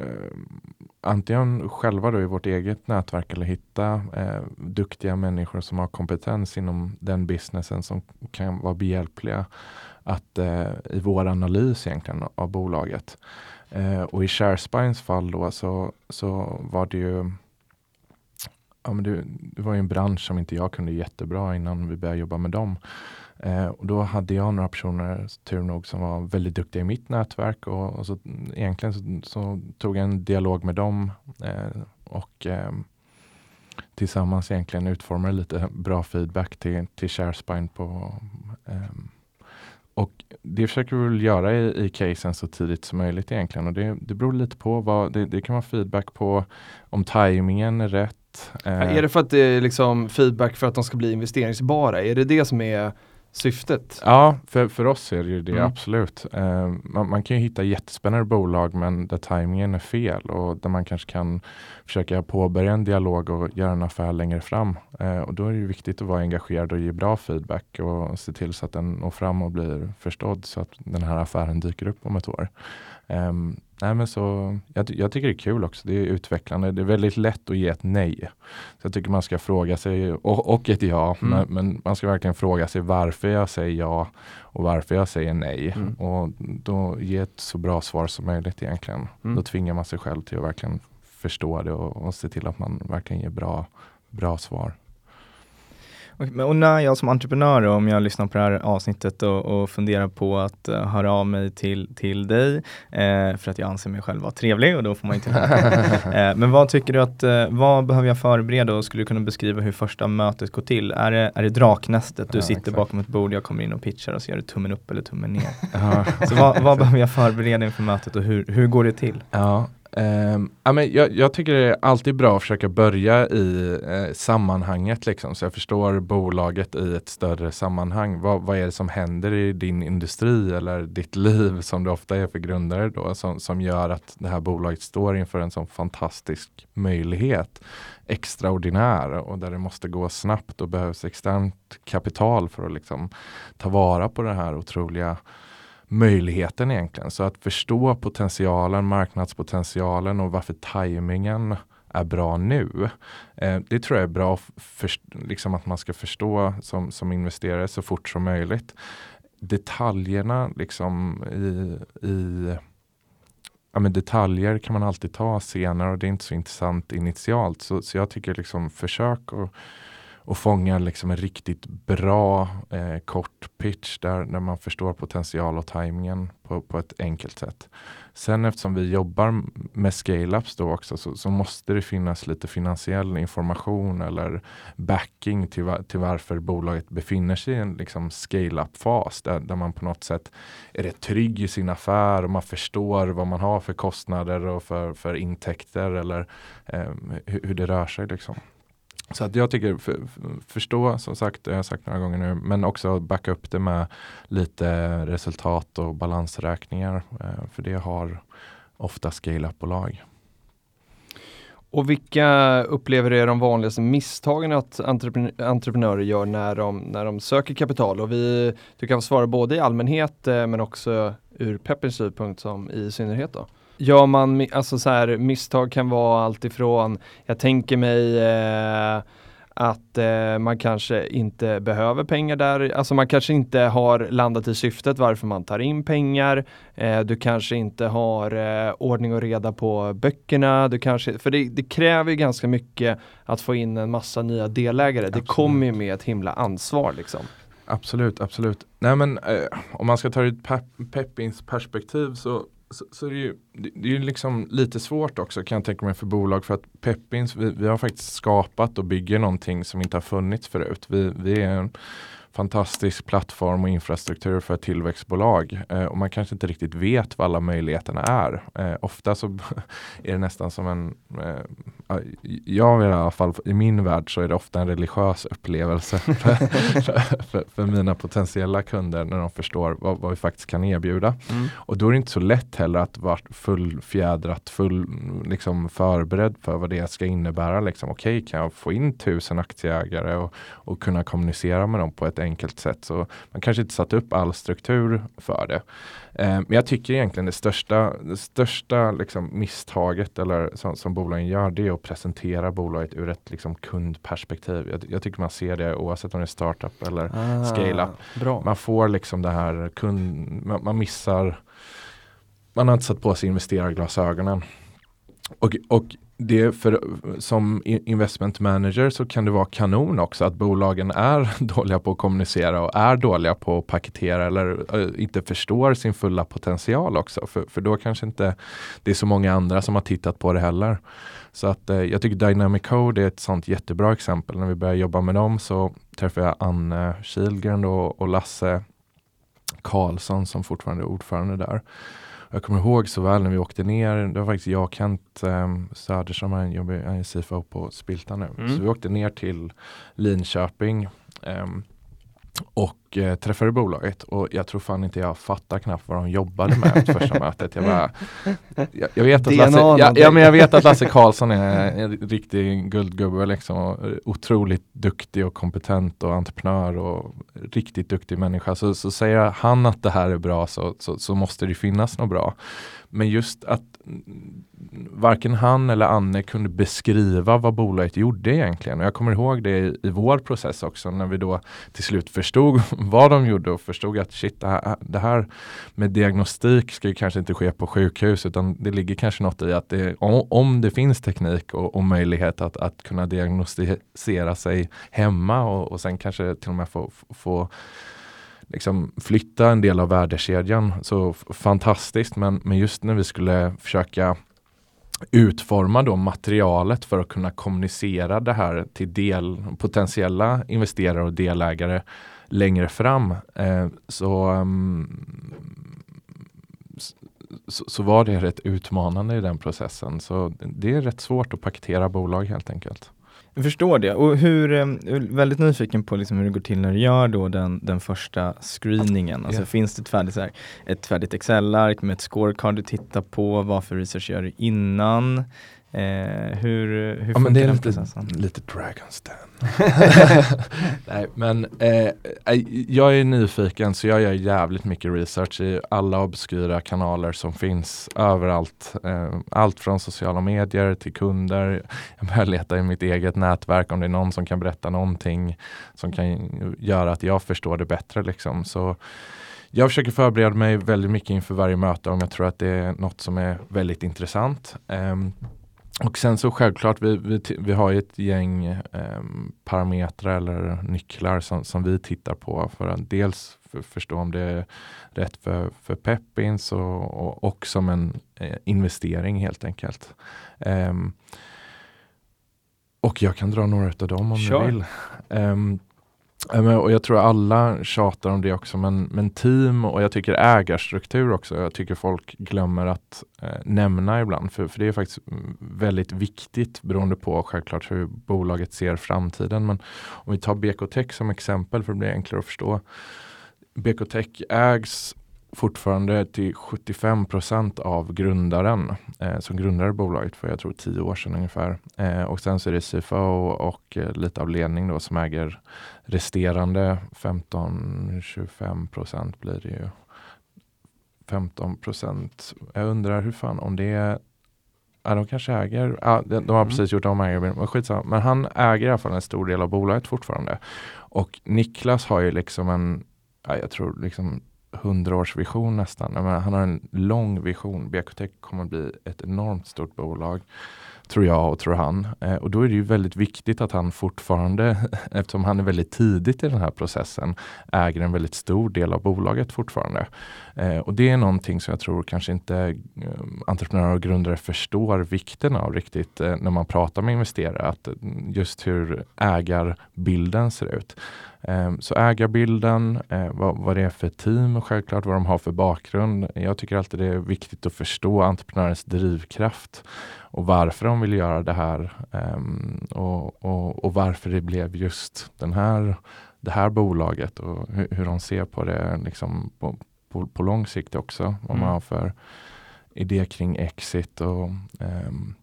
eh, antingen själva då i vårt eget nätverk eller hitta eh, duktiga människor som har kompetens inom den businessen som kan vara behjälpliga att, eh, i vår analys egentligen av bolaget. Eh, och i ShareSpines fall då så, så var det ju Ja, men det, det var ju en bransch som inte jag kunde jättebra innan vi började jobba med dem. Eh, och då hade jag några personer, tur nog, som var väldigt duktiga i mitt nätverk och, och så egentligen så, så, tog jag en dialog med dem eh, och eh, tillsammans egentligen utformade lite bra feedback till, till ShareSpine på ehm, och det försöker vi väl göra i, i casen så tidigt som möjligt egentligen. Och det, det beror lite på vad, det, det kan vara feedback på om tajmingen är rätt. Eh. Är det för att det är liksom feedback för att de ska bli investeringsbara? Är det det som är syftet. Ja, för, för oss är det ju det mm. absolut. Eh, man, man, kan ju hitta jättespännande bolag men där tajmingen är fel och där man kanske kan försöka påbörja en dialog och göra en affär längre fram. Eh, och då är det viktigt att vara engagerad och ge bra feedback och se till så att den når fram och blir förstådd så att den här affären dyker upp om ett år. Um, nej men så, jag, jag, tycker det är kul också. Det är utvecklande. Det är väldigt lätt att ge ett nej. Så jag tycker man ska fråga sig, och, och ett ja, mm. men, men, man ska verkligen fråga sig varför jag säger ja och varför jag säger nej. Mm. Och då ge ett så bra svar som möjligt egentligen. Mm. Då tvingar man sig själv till att verkligen förstå det och, och se till att man verkligen ger bra, bra svar. Och när jag som entreprenör, om jag lyssnar på det här avsnittet och, och funderar på att uh, höra av mig till, till dig, eh, för att jag anser mig själv vara trevlig och då får man inte eh, Men vad tycker du att, eh, vad behöver jag förbereda och skulle du kunna beskriva hur första mötet går till? Är det, är det draknästet, du ja, sitter exakt. bakom ett bord, jag kommer in och pitchar och så gör du tummen upp eller tummen ner. så vad, vad behöver jag förbereda inför mötet och hur, hur går det till? Ja, Um, ja, men jag, jag, tycker det är alltid bra att försöka börja i eh, sammanhanget liksom, så jag förstår bolaget i ett större sammanhang. Vad, vad, är det som händer i din industri eller ditt liv som det ofta är för grundare då som, som gör att det här bolaget står inför en sån fantastisk möjlighet. Extraordinär och där det måste gå snabbt och behövs externt kapital för att liksom ta vara på det här otroliga möjligheten egentligen. Så att förstå potentialen, marknadspotentialen och varför tajmingen är bra nu. Eh, det tror jag är bra för, liksom att man ska förstå som, som investerare så fort som möjligt. Detaljerna liksom i, i ja, men detaljer kan man alltid ta senare och det är inte så intressant initialt. Så, så jag tycker liksom försök att och fånga liksom en riktigt bra eh, kort pitch där, där man förstår potential och tajmingen på, på ett enkelt sätt. Sen eftersom vi jobbar med scale-ups då också så, så, måste det finnas lite finansiell information eller backing till, till varför bolaget befinner sig i en liksom scale-up-fas där, där man på något sätt är rätt trygg i sin affär och man förstår vad man har för kostnader och för, för intäkter eller eh, hur, hur det rör sig. Liksom. Så att jag tycker för, förstå, som sagt, det har jag sagt några gånger nu, men också backa upp det med lite resultat och balansräkningar. Eh, för det har ofta scale-up-bolag. Och vilka upplever är de vanligaste misstagen att entreprenörer gör när de, när de söker kapital? Och vi, du kan svara både i allmänhet eh, men också ur Peppers synpunkt som i synnerhet då. Ja, man, alltså så här, misstag kan vara alltifrån, jag tänker mig eh, att eh, man kanske inte behöver pengar där, alltså man kanske inte har landat i syftet varför man tar in pengar. Eh, du kanske inte har eh, ordning och reda på böckerna, du kanske, för det, det kräver ju ganska mycket att få in en massa nya delägare. Absolut. Det kommer ju med ett himla ansvar liksom. Absolut, absolut. Nej men eh, om man ska ta det ur Peppins perspektiv så så, så det är ju det är liksom lite svårt också kan jag tänka mig för bolag för att Peppins, vi, vi har faktiskt skapat och bygger någonting som inte har funnits förut. Vi, vi är en fantastisk plattform och infrastruktur för tillväxtbolag eh, och man kanske inte riktigt vet vad alla möjligheterna är. Eh, ofta så är det nästan som en, eh, jag i alla fall i min värld så är det ofta en religiös upplevelse för, för, för, för, mina potentiella kunder när de förstår vad, vad vi faktiskt kan erbjuda. Mm. Och då är det inte så lätt heller att vara fullfjädrat, full liksom förberedd för vad det ska innebära. Liksom, Okej, okay, kan jag få in tusen aktieägare och, och kunna kommunicera med dem på ett enkelt sätt. Så man kanske inte satt upp all struktur för det. Eh, men jag tycker egentligen det största, det största liksom misstaget eller som, som bolagen gör det är att presentera bolaget ur ett liksom kundperspektiv. Jag, jag tycker man ser det oavsett om det är startup eller ah, scale-up. Man får liksom det här kund, man, man missar man har inte satt på sig investerarglasögonen. Och, och det för, som investment manager så kan det vara kanon också att bolagen är dåliga på att kommunicera och är dåliga på att paketera eller eh, inte förstår sin fulla potential också. För, för då kanske inte det är så många andra som har tittat på det heller. Så att uh, jag tycker Dynamic Code är ett sånt jättebra exempel. När vi började jobba med dem så träffade jag Anne Kilgren och, och Lasse Karlsson som fortfarande är ordförande där. Jag kommer ihåg så väl när vi åkte ner, det var faktiskt jag och Kent eh, Söderström, han jobbar i CFO på Spilta nu. Mm. Så vi åkte ner till Linköping eh, och eh, träffade bolaget och jag tror fan inte jag fattar knappt vad de jobbade med första mötet. Jag, bara, jag, jag, vet att Lasse, ja, ja, men jag vet att Lasse Karlsson är en riktig guldgubbe liksom. Otroligt duktig och kompetent och entreprenör och riktigt duktig människa. Så, så säger han att det här är bra så, så, så måste det finnas något bra. Men just att varken han eller Anne kunde beskriva vad bolaget gjorde egentligen. Och jag kommer ihåg det i, i vår process också när vi då till slut förstod vad de gjorde och förstod att shit, det här, det här med diagnostik ska ju kanske inte ske på sjukhus utan det ligger kanske något i att det, om, om det finns teknik och, och möjlighet att, att kunna diagnostisera sig hemma och, och sen kanske till och med få, få liksom flytta en del av värdekedjan. Så fantastiskt, men, men just när vi skulle försöka utforma då materialet för att kunna kommunicera det här till del, potentiella investerare och delägare längre fram eh, så, mm, um, så, så, var det rätt utmanande i den processen. Så det är rätt svårt att paketera bolag helt enkelt. Jag förstår det. Och hur, eh, väldigt nyfiken på liksom hur det går till när du gör då den, den första screeningen. Alltså yeah. finns det ett färdigt, här, ett färdigt Excel-ark med ett scorecard du tittar på? Vad för research gör du innan? Eh, hur hur ja, funkar det är den lite, processen? Lite Dragon's Den. Nej, men eh, jag är nyfiken så jag gör jävligt mycket research i alla obskyra kanaler som finns överallt. Eh, allt från sociala medier till kunder. Jag börjar leta i mitt eget nätverk om det är någon som kan berätta någonting som kan göra att jag förstår det bättre. Liksom. Så jag försöker förbereda mig väldigt mycket inför varje möte om jag tror att det är något som är väldigt intressant. Um, och sen så självklart, vi, vi, vi har ju ett gäng eh, parametrar eller nycklar som, som vi tittar på för att dels för, förstå om det är rätt för, för Peppins och, och, och som en eh, investering helt enkelt. Um, och jag kan dra några av dem om sure. du vill. Och jag tror alla tjatar om det också, men, men team och jag tycker ägarstruktur också. Jag tycker folk glömmer att eh, nämna ibland, för, för det är faktiskt mm, väldigt viktigt beroende på självklart hur bolaget ser framtiden. Men om vi tar BK Tech som exempel för att bli enklare att förstå. BK Tech ägs fortfarande till 75% av grundaren eh, som grundade bolaget för jag tror tio år sedan ungefär. Eh, och sen så är det CFO och eh, lite av ledning då som äger resterande 15-25% blir det ju. 15% Jag undrar hur fan om det är Ja, de kanske äger, ja, de, de har mm. precis gjort om ägarbilden, men skitsamma. Men han äger i alla fall en stor del av bolaget fortfarande. Och Niklas har ju liksom en, ja, jag tror liksom hundraårsvision nästan. Menar, han har en lång vision. BKT kommer att bli ett enormt stort bolag. Tror jag och tror han. Eh, och då är det ju väldigt viktigt att han fortfarande, eftersom han är väldigt tidigt i den här processen, äger en väldigt stor del av bolaget fortfarande. Eh, och det är någonting som jag tror kanske inte eh, entreprenörer och grundare förstår vikten av riktigt eh, när man pratar med investerare. Att mm, just hur ägarbilden ser ut. Eh, så ägarbilden, eh, vad, vad det är för team och självklart vad de har för bakgrund. Jag tycker alltid det är viktigt att förstå entreprenörens drivkraft och varför de vill göra det här ehm, och, och, och varför det blev just den här, det här bolaget och hur, hur de ser på det liksom på, på, på lång sikt också. Vad man mm. har för idé kring exit och um,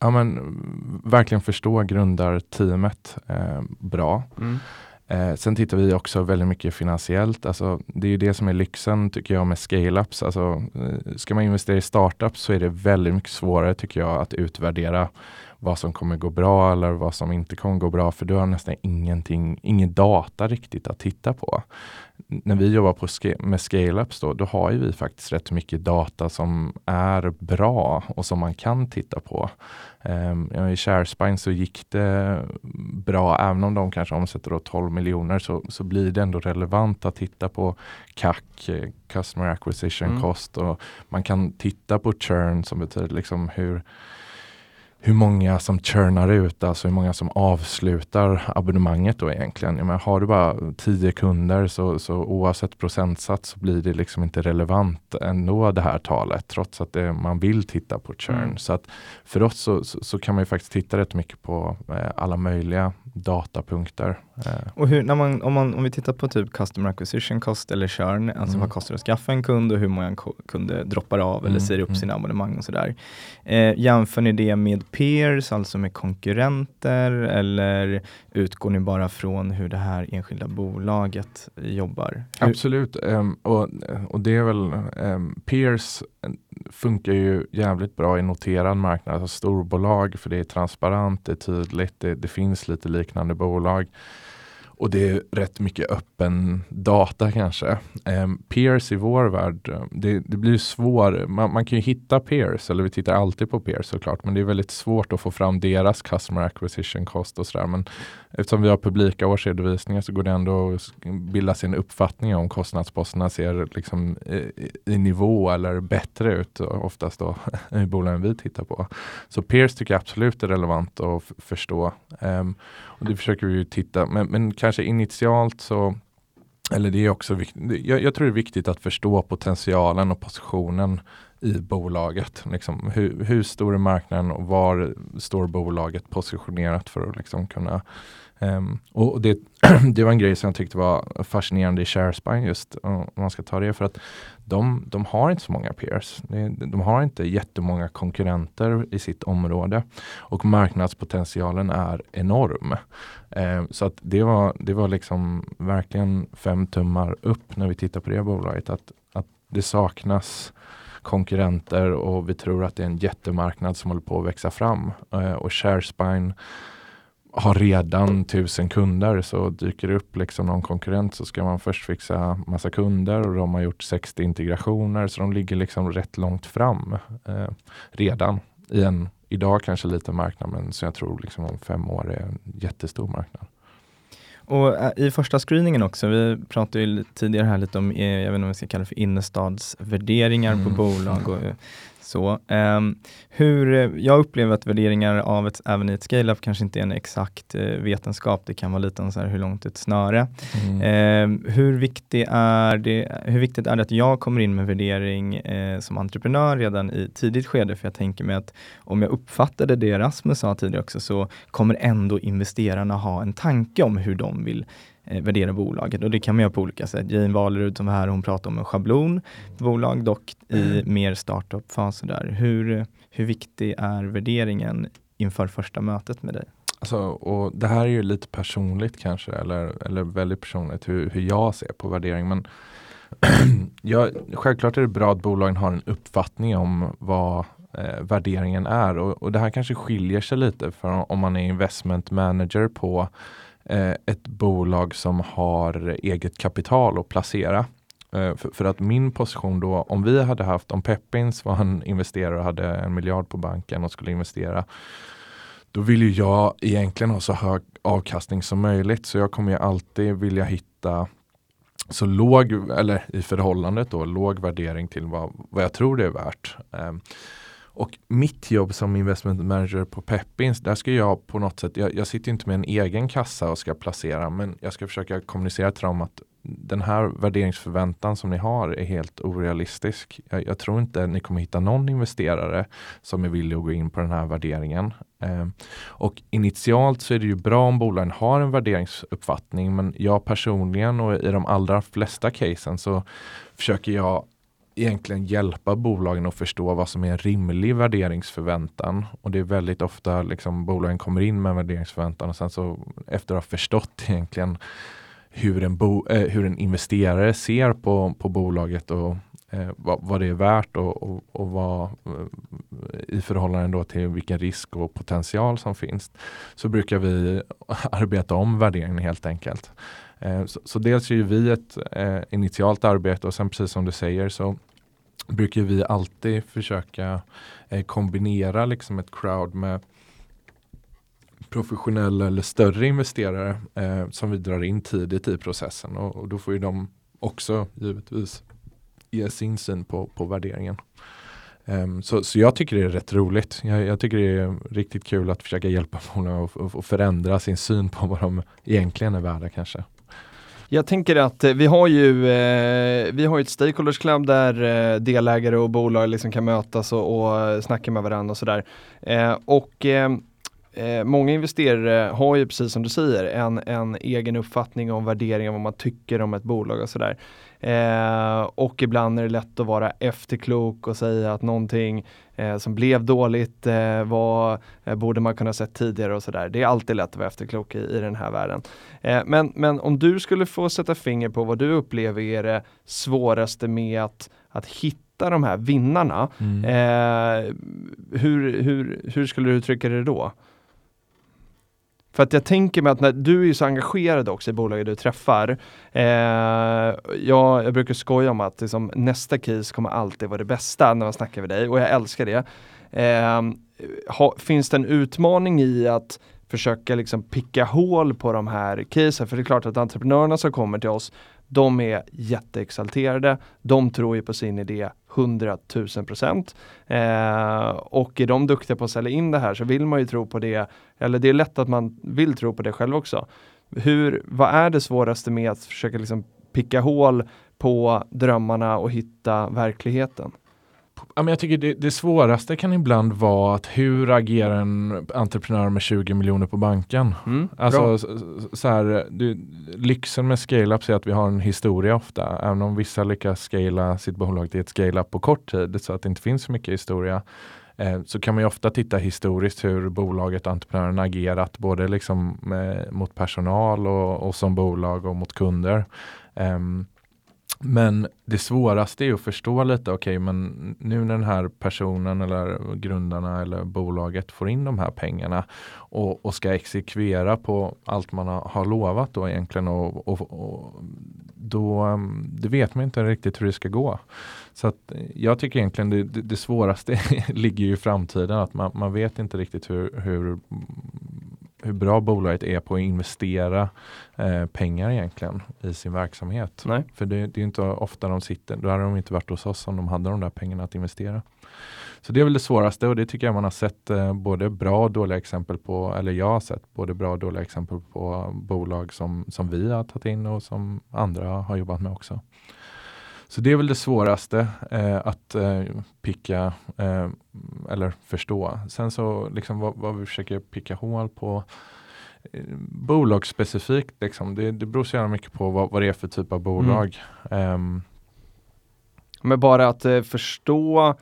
ja, men, verkligen förstå grundarteamet eh, bra. Mm. Eh, sen tittar vi också väldigt mycket finansiellt. Alltså, det är ju det som är lyxen tycker jag med scale-ups. Alltså, eh, ska man investera i startups så är det väldigt mycket svårare tycker jag att utvärdera vad som kommer gå bra eller vad som inte kommer gå bra för du har nästan ingenting, ingen data riktigt att titta på. När vi jobbar på med scale-ups då, då har vi faktiskt rätt mycket data som är bra och som man kan titta på. Um, I ShareSpine så gick det bra, även om de kanske omsätter 12 miljoner så, så blir det ändå relevant att titta på CAC, Customer Acquisition mm. Cost och man kan titta på churn som betyder liksom hur hur många som churnar ut, alltså hur många som avslutar abonnemanget då egentligen. Jag menar, har du bara tio kunder så, så oavsett procentsats så blir det liksom inte relevant ändå det här talet trots att det, man vill titta på churn. Mm. Så att för oss så, så, så, kan man ju faktiskt titta rätt mycket på eh, alla möjliga datapunkter. Eh. Och hur, när man, om, man, om vi tittar på typ customer acquisition cost eller churn, alltså mm. vad kostar det att skaffa en kund och hur många kunder droppar av mm. eller säger upp mm. sina abonnemang och sådär. Eh, jämför ni det med peers, alltså med konkurrenter eller utgår ni bara från hur det här enskilda bolaget jobbar? Hur? Absolut, um, och, och det är väl ehm, um, peers ehm, funkar ju jävligt bra i noterad marknad, alltså storbolag, för det är transparent, det är tydligt, det, det finns lite liknande bolag. Och det är rätt mycket öppen data kanske. Um, peers i vår värld, det, det blir svårt. Man, man, kan ju hitta peers, eller vi tittar alltid på peers såklart, men det är väldigt svårt att få fram deras customer acquisition cost och sådär. Men eftersom vi har publika årsredovisningar så går det ändå att bilda sin uppfattning om kostnadsposterna ser liksom i, i nivå eller bättre ut oftast då i bolagen vi tittar på. Så peers tycker jag absolut är relevant att förstå. Um, och det försöker vi ju titta, men, men kanske initialt så eller det är också viktigt. Jag, jag, tror det är viktigt att förstå potentialen och positionen i bolaget. Liksom, hur, hur stor är marknaden och var står bolaget positionerat för att liksom kunna Um, och det, det var en grej som jag tyckte var fascinerande i ShareSpine just om man ska ta det för att de, de har inte så många peers. De har inte jättemånga konkurrenter i sitt område och marknadspotentialen är enorm. Um, så att det var, det var liksom verkligen fem tummar upp när vi tittar på det bolaget att, att det saknas konkurrenter och vi tror att det är en jättemarknad som håller på att växa fram. Uh, och ShareSpine har redan tusen kunder så dyker det upp liksom någon konkurrent så ska man först fixa massa kunder och de har gjort 60 integrationer så de ligger liksom rätt långt fram eh, redan i en idag kanske liten marknad men så jag tror liksom om fem år är en jättestor marknad. Och äh, i första screeningen också, vi pratade ju tidigare här lite om, eh, jag vet inte om vi ska kalla det för innerstadsvärderingar mm. på bolag och så. Hur, eh, jag upplever att värderingar av ett, även i ett scale-up kanske inte är en exakt uh, vetenskap. Det kan vara lite så här hur långt ett snöre. Mm. Um, hur, viktig är det, hur viktigt är det att jag kommer in med värdering uh, som entreprenör redan i tidigt skede? För jag tänker mig att om jag uppfattade det Rasmus sa tidigare också så kommer ändå investerarna ha en tanke om hur de vill eh, värdera bolaget och det kan man göra på olika sätt. Jane Walerud som var här, hon pratade om en schablon bolag, dock i mm. mer startup-fas. Hur, hur viktig är värderingen inför första mötet med dig? Alltså, och det här är ju lite personligt kanske, eller, eller väldigt personligt hur, hur jag ser på värdering. Men ja, självklart är det bra att bolagen har en uppfattning om vad eh, värderingen är. Och, och det här kanske skiljer sig lite för om man är investment manager på Eh, ett bolag som har eget kapital att placera. Eh, för, för, att min position då, om vi hade haft, om Peppins var en investerare och hade en miljard på banken och skulle investera, då vill ju jag egentligen ha så hög avkastning som möjligt. Så jag kommer ju alltid vilja hitta så låg, eller i förhållandet då, låg värdering till vad, vad jag tror det är värt. Ehm, och mitt jobb som investment manager på Peppins, där ska jag på något sätt, jag, jag, sitter inte med en egen kassa och ska placera, men jag ska försöka kommunicera till dem att den här värderingsförväntan som ni har är helt orealistisk. Jag, jag tror inte ni kommer hitta någon investerare som är villig att gå in på den här värderingen. Eh, och initialt så är det ju bra om bolagen har en värderingsuppfattning, men jag personligen och i de allra flesta casen så försöker jag egentligen hjälpa bolagen att förstå vad som är en rimlig värderingsförväntan. Och det är väldigt ofta liksom bolagen kommer in med en värderingsförväntan och sen så efter att ha förstått egentligen hur en, bo, eh, hur en investerare ser på, på bolaget och eh, vad, vad, det är värt och, och, och vad, eh, i förhållande då till vilken risk och potential som finns. Så brukar vi arbeta om värderingen helt enkelt. Eh, så, så, dels gör vi ett eh, initialt arbete och sen precis som du säger så brukar vi alltid försöka eh, kombinera liksom ett crowd med professionella eller större investerare eh, som vi drar in tidigt i processen och, och, då får ju de också givetvis ge sin syn på, på värderingen. Um, så, så jag tycker det är rätt roligt. Jag, jag tycker det är riktigt kul att försöka hjälpa bolag att förändra sin syn på vad de egentligen är värda kanske. Jag tänker att eh, vi har ju, eh, vi har ett stakeholders club där eh, delägare och bolag liksom kan mötas och, och eh, snacka med varandra och sådär. Eh, och eh, eh, många investerare har ju precis som du säger en, en egen uppfattning om värdering av vad man tycker om ett bolag och sådär. Eh, och ibland är det lätt att vara efterklok och säga att någonting eh, som blev dåligt eh, var, eh, borde man kunna sett tidigare och sådär. Det är alltid lätt att vara efterklok i, i den här världen. Eh, men, men om du skulle få sätta finger på vad du upplever är det svåraste med att, att hitta de här vinnarna. Mm. Eh, hur, hur, hur skulle du uttrycka det då? För att jag tänker mig att när du är så engagerad också i bolaget du träffar. Eh, jag, jag brukar skoja om att liksom, nästa case kommer alltid vara det bästa när man snackar med dig och jag älskar det. Eh, ha, finns det en utmaning i att försöka liksom picka hål på de här casen? För det är klart att entreprenörerna som kommer till oss, de är jätteexalterade. De tror ju på sin idé 100 000 procent. Eh, och är de duktiga på att sälja in det här så vill man ju tro på det. Eller det är lätt att man vill tro på det själv också. Hur, vad är det svåraste med att försöka liksom picka hål på drömmarna och hitta verkligheten? Ja, men jag tycker det, det svåraste kan ibland vara att hur agerar en entreprenör med 20 miljoner på banken? Mm, alltså, så, så här, du, lyxen med scale-up är att vi har en historia ofta. Även om vissa lyckas scala sitt bolag till ett scale-up på kort tid så att det inte finns så mycket historia eh, så kan man ju ofta titta historiskt hur bolaget och entreprenören agerat både liksom med, mot personal och, och, som bolag och mot kunder. Um, men det svåraste är att förstå lite, okej okay, men nu när den här personen eller grundarna eller bolaget får in de här pengarna och, och ska exekvera på allt man har, har lovat då egentligen och, och, och då mm, det vet man inte riktigt hur det ska gå. Så att eh, jag tycker egentligen det, det, det svåraste ligger i framtiden, att man, man vet inte riktigt hur, hur hur bra bolaget är på att investera eh, pengar egentligen i sin verksamhet. Nej. För det, det är inte ofta de sitter, då hade de inte varit hos oss om de hade de där pengarna att investera. Så det är väl det svåraste och det tycker jag man har sett eh, både bra och dåliga exempel på, eller jag har sett både bra och dåliga exempel på bolag som, som vi har tagit in och som andra har jobbat med också. Så det är väl det svåraste eh, att eh, picka eh, eller förstå. Sen så liksom vad, vad vi försöker picka hål på eh, bolagsspecifikt, liksom, det, det beror så jävla mycket på vad, vad det är för typ av bolag. Mm. Um, Men bara att eh, förstå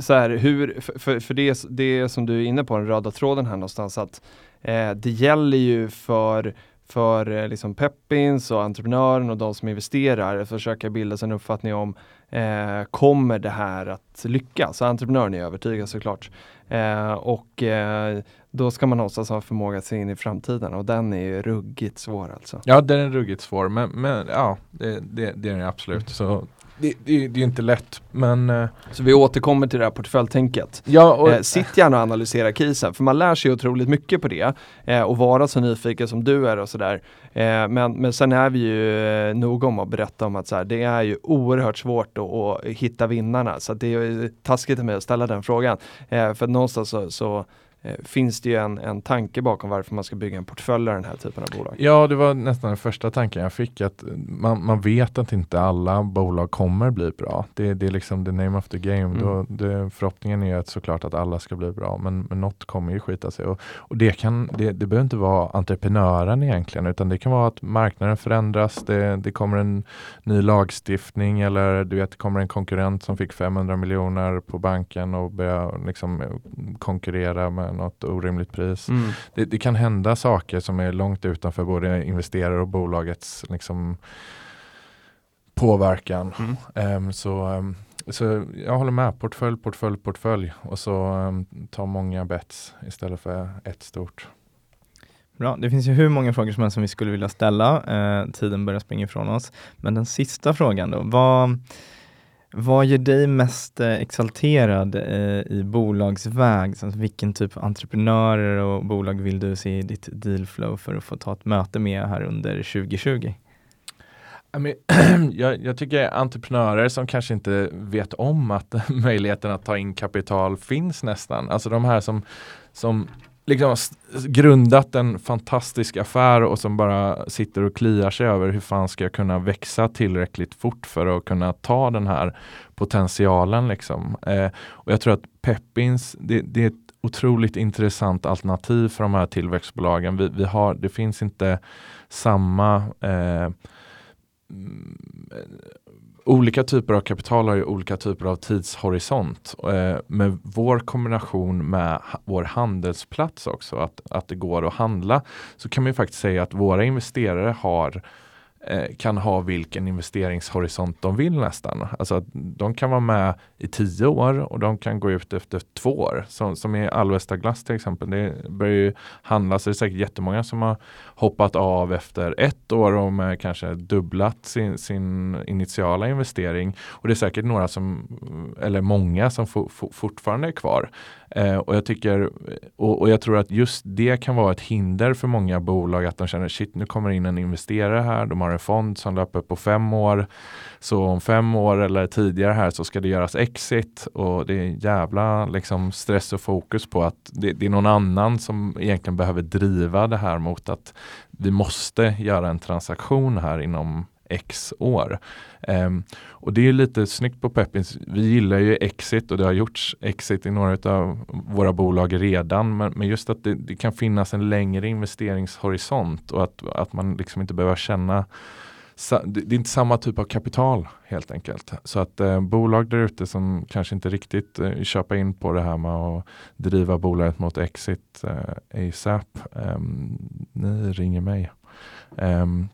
så här, hur, för, för det, det som du är inne på, den röda tråden här någonstans, att eh, det gäller ju för för eh, liksom Peppins och entreprenören och de som investerar försöka bilda sig en uppfattning om eh, kommer det här att lyckas? Entreprenören är övertygad såklart. Eh, och eh, då ska man någonstans ha förmåga att se in i framtiden och den är ju ruggigt svår alltså. Ja den är ruggigt svår men, men ja det, det, det är den absolut. Så det, det, det, är inte lätt men eh, Så vi återkommer till det här portföljtänket. Ja, och, eh, sitt gärna och analysera casen för man lär sig otroligt mycket på det eh, och vara så nyfiken som du är och sådär. Eh, men, men sen är vi ju eh, noga om att berätta om att så här, det är ju oerhört svårt att, hitta vinnarna så det är taskigt av mig att ställa den frågan. För någonstans så, så finns det ju en, en tanke bakom varför man ska bygga en portfölj av den här typen av bolag. Ja, det var nästan den första tanken jag fick. att Man, man vet att inte alla bolag kommer bli bra. Det, det är liksom the name of the game. Mm. Då, det, förhoppningen är att såklart att alla ska bli bra, men, men något kommer ju skita sig. Och, och det, kan, det, det behöver inte vara entreprenören egentligen, utan det kan vara att marknaden förändras. Det, det kommer en ny lagstiftning eller du vet, det kommer en konkurrent som fick 500 miljoner på banken och börjar liksom konkurrera med något orimligt pris. Mm. Det, det, kan hända saker som är långt utanför både investerare och bolagets liksom, påverkan. Mm. Ehm, så, ehm, så jag håller med, portfölj, portfölj, portfölj och så um, ta många bets istället för ett stort. Bra, det finns ju hur många frågor som helst som vi skulle vilja ställa. Eh, tiden börjar springa ifrån oss. Men den sista frågan då, vad, vad gör dig mest eh, exalterad eh, i bolagsväg? Alltså, vilken typ av entreprenörer och bolag vill du se i ditt dealflow för att få ta ett möte med här under 2020? Jag, jag tycker entreprenörer som kanske inte vet om att möjligheten att ta in kapital finns nästan. Alltså de här som, som liksom grundat en fantastisk affär och som bara sitter och kliar sig över hur fan ska jag kunna växa tillräckligt fort för att kunna ta den här potentialen. Liksom. Eh, och Jag tror att Peppins, det, det, är ett otroligt intressant alternativ för de här tillväxtbolagen. Vi, vi har, det finns inte samma eh, olika typer av kapital har ju olika typer av tidshorisont. Eh, med vår kombination med vår handelsplats också, att, att det går att handla, så kan man ju faktiskt säga att våra investerare har Eh, kan ha vilken investeringshorisont de vill nästan. Alltså de kan vara med i tio år och de kan gå ut efter två år. Som, som i Alvesta Glass till exempel. Det börjar ju handlas, det är säkert jättemånga som har hoppat av efter ett år och med kanske dubblat sin, sin initiala investering. Och det är säkert några som, eller många som fortfarande är kvar. Eh, och jag tycker, och, och, jag tror att just det kan vara ett hinder för många bolag att de känner shit nu kommer in en investerare här, de har en fond som löper på fem år. Så om fem år eller tidigare här så ska det göras exit och det är jävla liksom stress och fokus på att det, det är någon annan som egentligen behöver driva det här mot att vi måste göra en transaktion här inom X år. Um, och det är lite snyggt på Peppins. Vi gillar ju exit och det har gjorts exit i några av våra bolag redan. Men, men just att det, det, kan finnas en längre investeringshorisont och att, att man liksom inte behöver känna det är inte samma typ av kapital helt enkelt. Så att eh, bolag där ute som kanske inte riktigt eh, köper in på det här med att driva bolaget mot exit eh, ASAP. Eh, ni ringer mig. Um,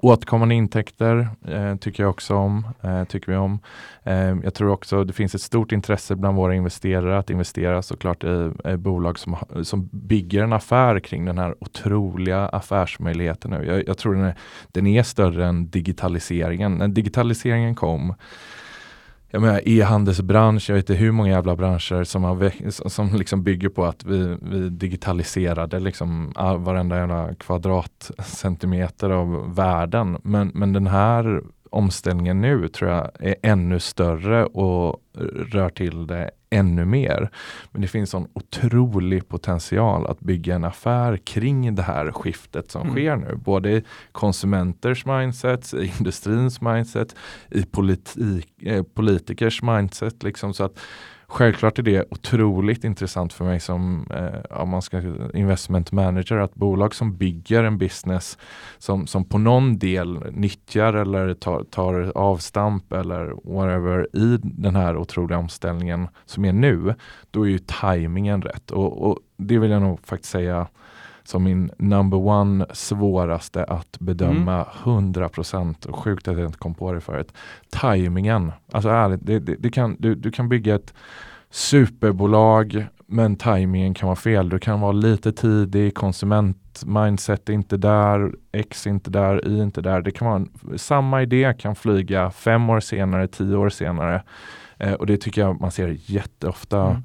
Återkommande intäkter eh, tycker jag också om. Eh, tycker vi om. Eh, jag tror också det finns ett stort intresse bland våra investerare att investera såklart i, i bolag som, som bygger en affär kring den här otroliga affärsmöjligheten. Nu. Jag, jag tror den är, den är större än digitaliseringen. När digitaliseringen kom jag menar e-handelsbransch, jag vet inte hur många jävla branscher som, har, som liksom bygger på att vi, vi digitaliserade liksom all, varenda jävla kvadratcentimeter av världen. Men, men den här omställningen nu tror jag är ännu större och rör till det ännu mer. Men det finns en otrolig potential att bygga en affär kring det här skiftet som mm. sker nu. Både i konsumenters mindset, i industrins mindset, i politik, eh, politikers mindset. Liksom, så att Självklart är det otroligt intressant för mig som eh, om man ska investment manager att bolag som bygger en business som, som på någon del nyttjar eller tar, tar avstamp eller whatever i den här otroliga omställningen som är nu, då är ju tajmingen rätt. Och, och det vill jag nog faktiskt säga som min number one svåraste att bedöma mm. 100% sjukt att jag inte kom på det förut. Timingen, alltså ärligt, det, det, det kan, du, du kan bygga ett superbolag men tajmingen kan vara fel. Du kan vara lite tidig, konsumentmindset är inte där, X är inte där, Y är inte där. Det kan vara en, samma idé kan flyga fem år senare, tio år senare. Eh, och det tycker jag man ser jätteofta mm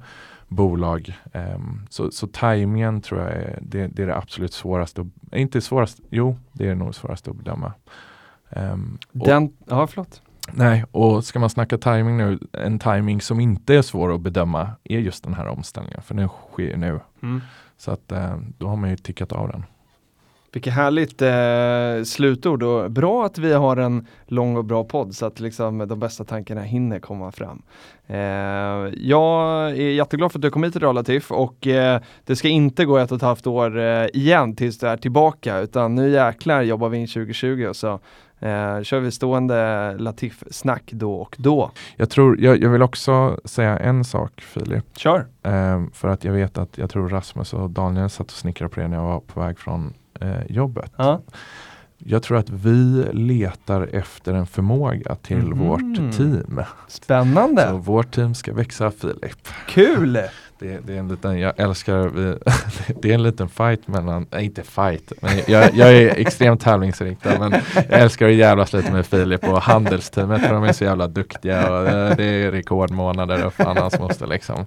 bolag. Um, så, så tajmingen tror jag är det, det, är det absolut svåraste. Inte svårast, jo det är nog svårast att bedöma. Um, Den, ja förlåt. Nej, och ska man snacka timing nu, en timing som inte är svår att bedöma är just den här omställningen, för den sker nu. Mm. Så att uh, då har man ju tickat av den. Vilket härligt eh, slutord och bra att vi har en lång och bra podd så att liksom de bästa tankarna hinner komma fram. Eh, jag är jätteglad för att du kom hit idag Latif och eh, det ska inte gå ett och ett halvt år eh, igen tills du är tillbaka utan nu jäklar jobbar vi in 2020 och så Eh, kör vi stående Latif-snack då och då. Jag, tror, jag, jag, vill också säga en sak Filip. Kör! Eh, för att jag vet att jag tror Rasmus och Daniel satt och snickrade på det när jag var på väg från jobbet. Ja. jag tror att vi letar efter en förmåga till Mhm. vårt team. Spännande! Så vårt team ska växa Filip. Kul! Det, det är en liten, jag älskar, vi, det är en liten fight mellan, nej inte fight, men jag, jag är extremt tävlingsriktad men jag älskar att jävlas lite med Filip och handelsteamet för de är så jävla duktiga och det, det är rekordmånader och fan hans måste liksom.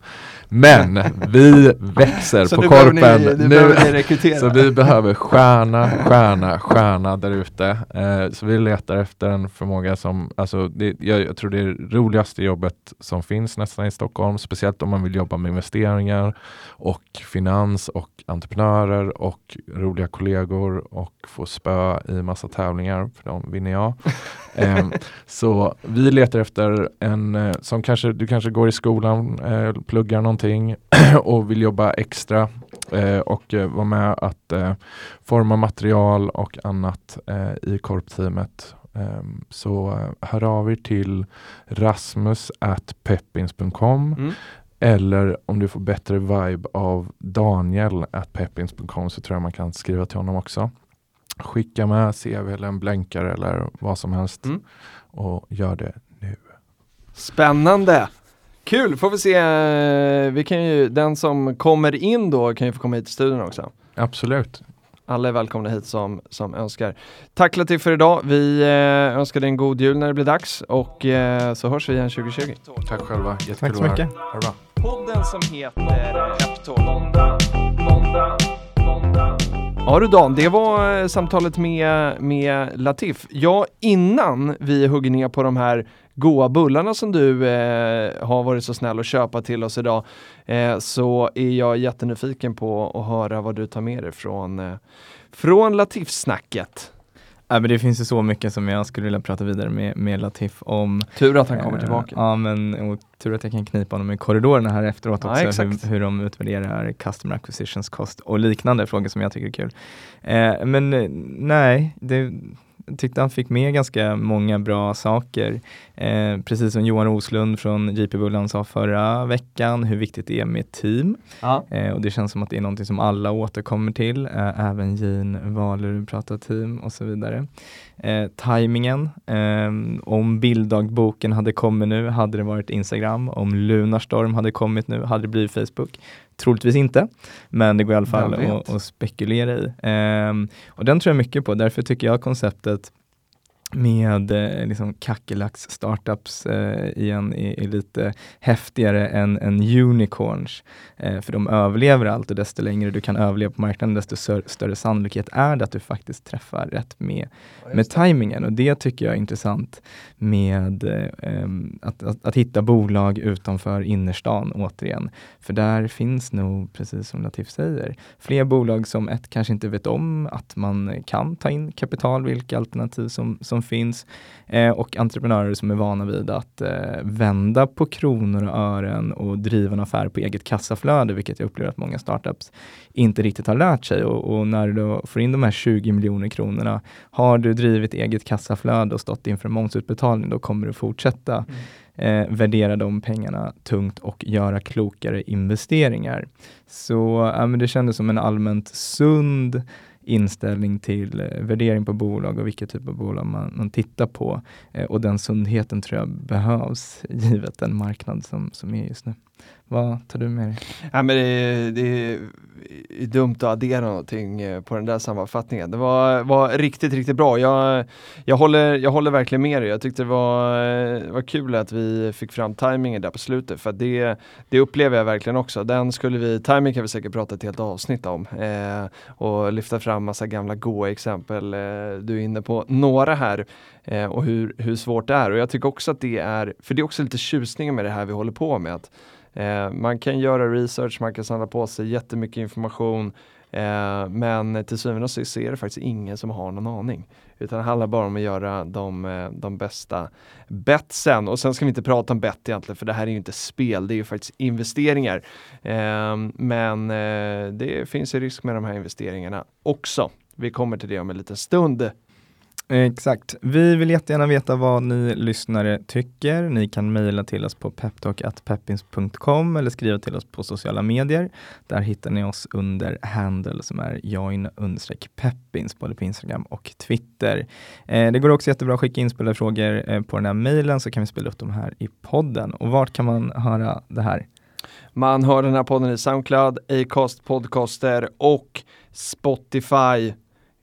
Men vi växer Så på korpen ni, nu. Så vi behöver stjärna, stjärna, stjärna där ute. Eh, så vi letar efter en förmåga som, alltså det, jag, jag tror det är det roligaste jobbet som finns nästan i Stockholm, speciellt om man vill jobba med investeringar och finans och entreprenörer och roliga kollegor och få spö i massa tävlingar, för de vinner jag. Eh, så vi letar efter en eh, som kanske, du kanske går i skolan, eh, pluggar någonting och vill jobba extra eh, och eh, vara med att forma material och annat i korpteamet. Ehm, så hör av er till rasmus at peppins.com Mm. Eller om du får bättre vibe av Daniel at peppins.com så tror jag man kan skriva till honom också. Skicka med CV eller en blänkare eller vad som helst Mm. och gör det nu. Spännande! Kul, får vi se. eh, Vi kan ju, den som kommer in då kan ju få komma hit till studion också. Absolut. Alla är välkomna hit som, som önskar. Tack Latif för idag. Vi eh, önskar dig en god jul när det blir dags och eh, så hörs vi igen 2020. Tack själva. Jättekul Tack så att mycket. Ha det bra. Podden som heter Peptalk. Måndag, måndag, måndag. Ja du Dan, det var eh, samtalet med, med Latif. Ja, innan vi hugger ner på de här goa bullarna som du eh, har varit så snäll att köpa till oss idag eh, så är jag jättenyfiken på att höra vad du tar med dig från, eh, från Latif-snacket. Ja, men det finns ju så mycket som jag skulle vilja prata vidare med, med Latif om. Tur att han kommer Eh, tillbaka. Ja, men och tur att jag kan knipa honom i korridorerna här efteråt Ja, också, exakt. hur, hur de utvärderar customer acquisitions cost och liknande frågor som jag tycker är kul. Eh, men eh, nej, det, tyckte han fick med ganska många bra saker. Eh, precis som Johan Roslund från JP Bullan sa förra veckan, hur viktigt det är med team. Ja. Eh, och det känns som att det är någonting som alla återkommer till. Eh, även Jean Wahlerud pratar team och så vidare. Eh, timingen, eh, om bilddagboken hade kommit nu hade det varit Instagram. Om Lunarstorm hade kommit nu hade det blivit Facebook. Troligtvis inte, men det går i alla fall att spekulera i. Eh, och den tror jag mycket på, därför tycker jag konceptet med eh, liksom startups eh, igen är, är lite häftigare än, än unicorns. Eh, för de överlever allt och desto längre du kan överleva på marknaden desto stör, större sannolikhet är det att du faktiskt träffar rätt med, med tajmingen. Och det tycker jag är intressant med eh, att, att, att hitta bolag utanför innerstan återigen. För där finns nog, precis som Latif säger, fler bolag som ett kanske inte vet om att man kan ta in kapital, vilka alternativ som, som finns eh, och entreprenörer som är vana vid att eh, vända på kronor och ören och driva en affär på eget kassaflöde, vilket jag upplever att många startups inte riktigt har lärt sig. Och, och när du får in de här 20 miljoner kronorna, har du drivit eget kassaflöde och stått inför momsutbetalning, då kommer du fortsätta eh, värdera de pengarna tungt och göra klokare investeringar. Så men det kändes som en allmänt sund inställning till eh, värdering på bolag och vilka typer av bolag man, man tittar på. Eh, och den sundheten tror jag behövs givet den marknad som, som är just nu. Vad tar du med dig? Ja, men det, är- det är dumt att addera någonting eh, på den där sammanfattningen. Det var, var riktigt, riktigt bra. Jag, jag, håller, jag håller verkligen med dig. Jag tyckte det var, eh, var kul att vi fick fram tajmingen där på slutet. För det, det upplever jag verkligen också. Den skulle vi, tajming kan vi säkert prata ett helt avsnitt om. Eh, och lyfta fram massa gamla goa exempel. Eh, du är inne på några här. Eh, och hur, hur svårt det är. Och jag tycker också att det är, för det är också lite tjusningen med det här vi håller på med. Att Eh, man kan göra research, man kan samla på sig jättemycket information eh, men till syvende och sist så är det faktiskt ingen som har någon aning. Utan det handlar bara om att göra de, eh, de bästa betsen. Och sen ska vi inte prata om bett egentligen för det här är ju inte spel, det är ju faktiskt investeringar. Eh, men eh, det finns ju risk med de här investeringarna också. Vi kommer till det om en liten stund. Exakt. Vi vill jättegärna veta vad ni lyssnare tycker. Ni kan mejla till oss på peptalk.peppins.com eller skriva till oss på sociala medier. Där hittar ni oss under handle som är join-peppins både på Instagram och Twitter. Eh, det går också jättebra att skicka inspelade frågor eh, på den här mejlen så kan vi spela upp dem här i podden. Och vart kan man höra det här? Man hör den här podden i Soundcloud, Acast, Podcaster och Spotify.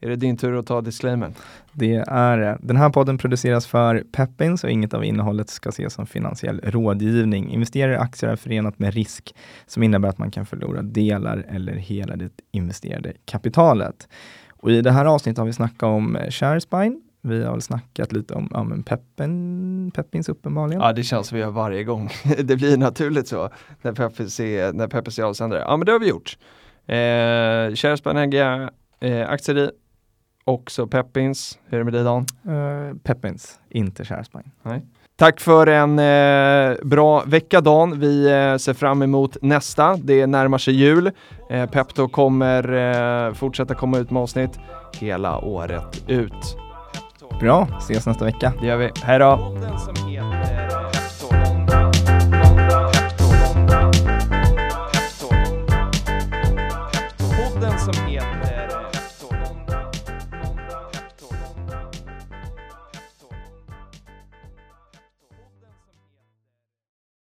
Är det din tur att ta disclaimern? Det är det. Den här podden produceras för Peppins och inget av innehållet ska ses som finansiell rådgivning. Investera i aktier är förenat med risk som innebär att man kan förlora delar eller hela det investerade kapitalet. Och I det här avsnittet har vi snackat om Sharespine. Vi har väl snackat lite om ja, men Peppen, Peppins uppenbarligen. Ja, det känns vi gör varje gång. det blir naturligt så när Peppins är, när Peppins är avsändare. Ja, men det har vi gjort. Eh, Sharespine äger eh, aktier i också Peppins. Hur är det med dig Dan? Uh, Peppins, inte Sharespine. Nej. Tack för en eh, bra vecka Dan. Vi eh, ser fram emot nästa. Det närmar sig jul. Eh, Pepto kommer eh, fortsätta komma ut med avsnitt hela året ut. Bra, ses nästa vecka. Det gör vi. Hej då!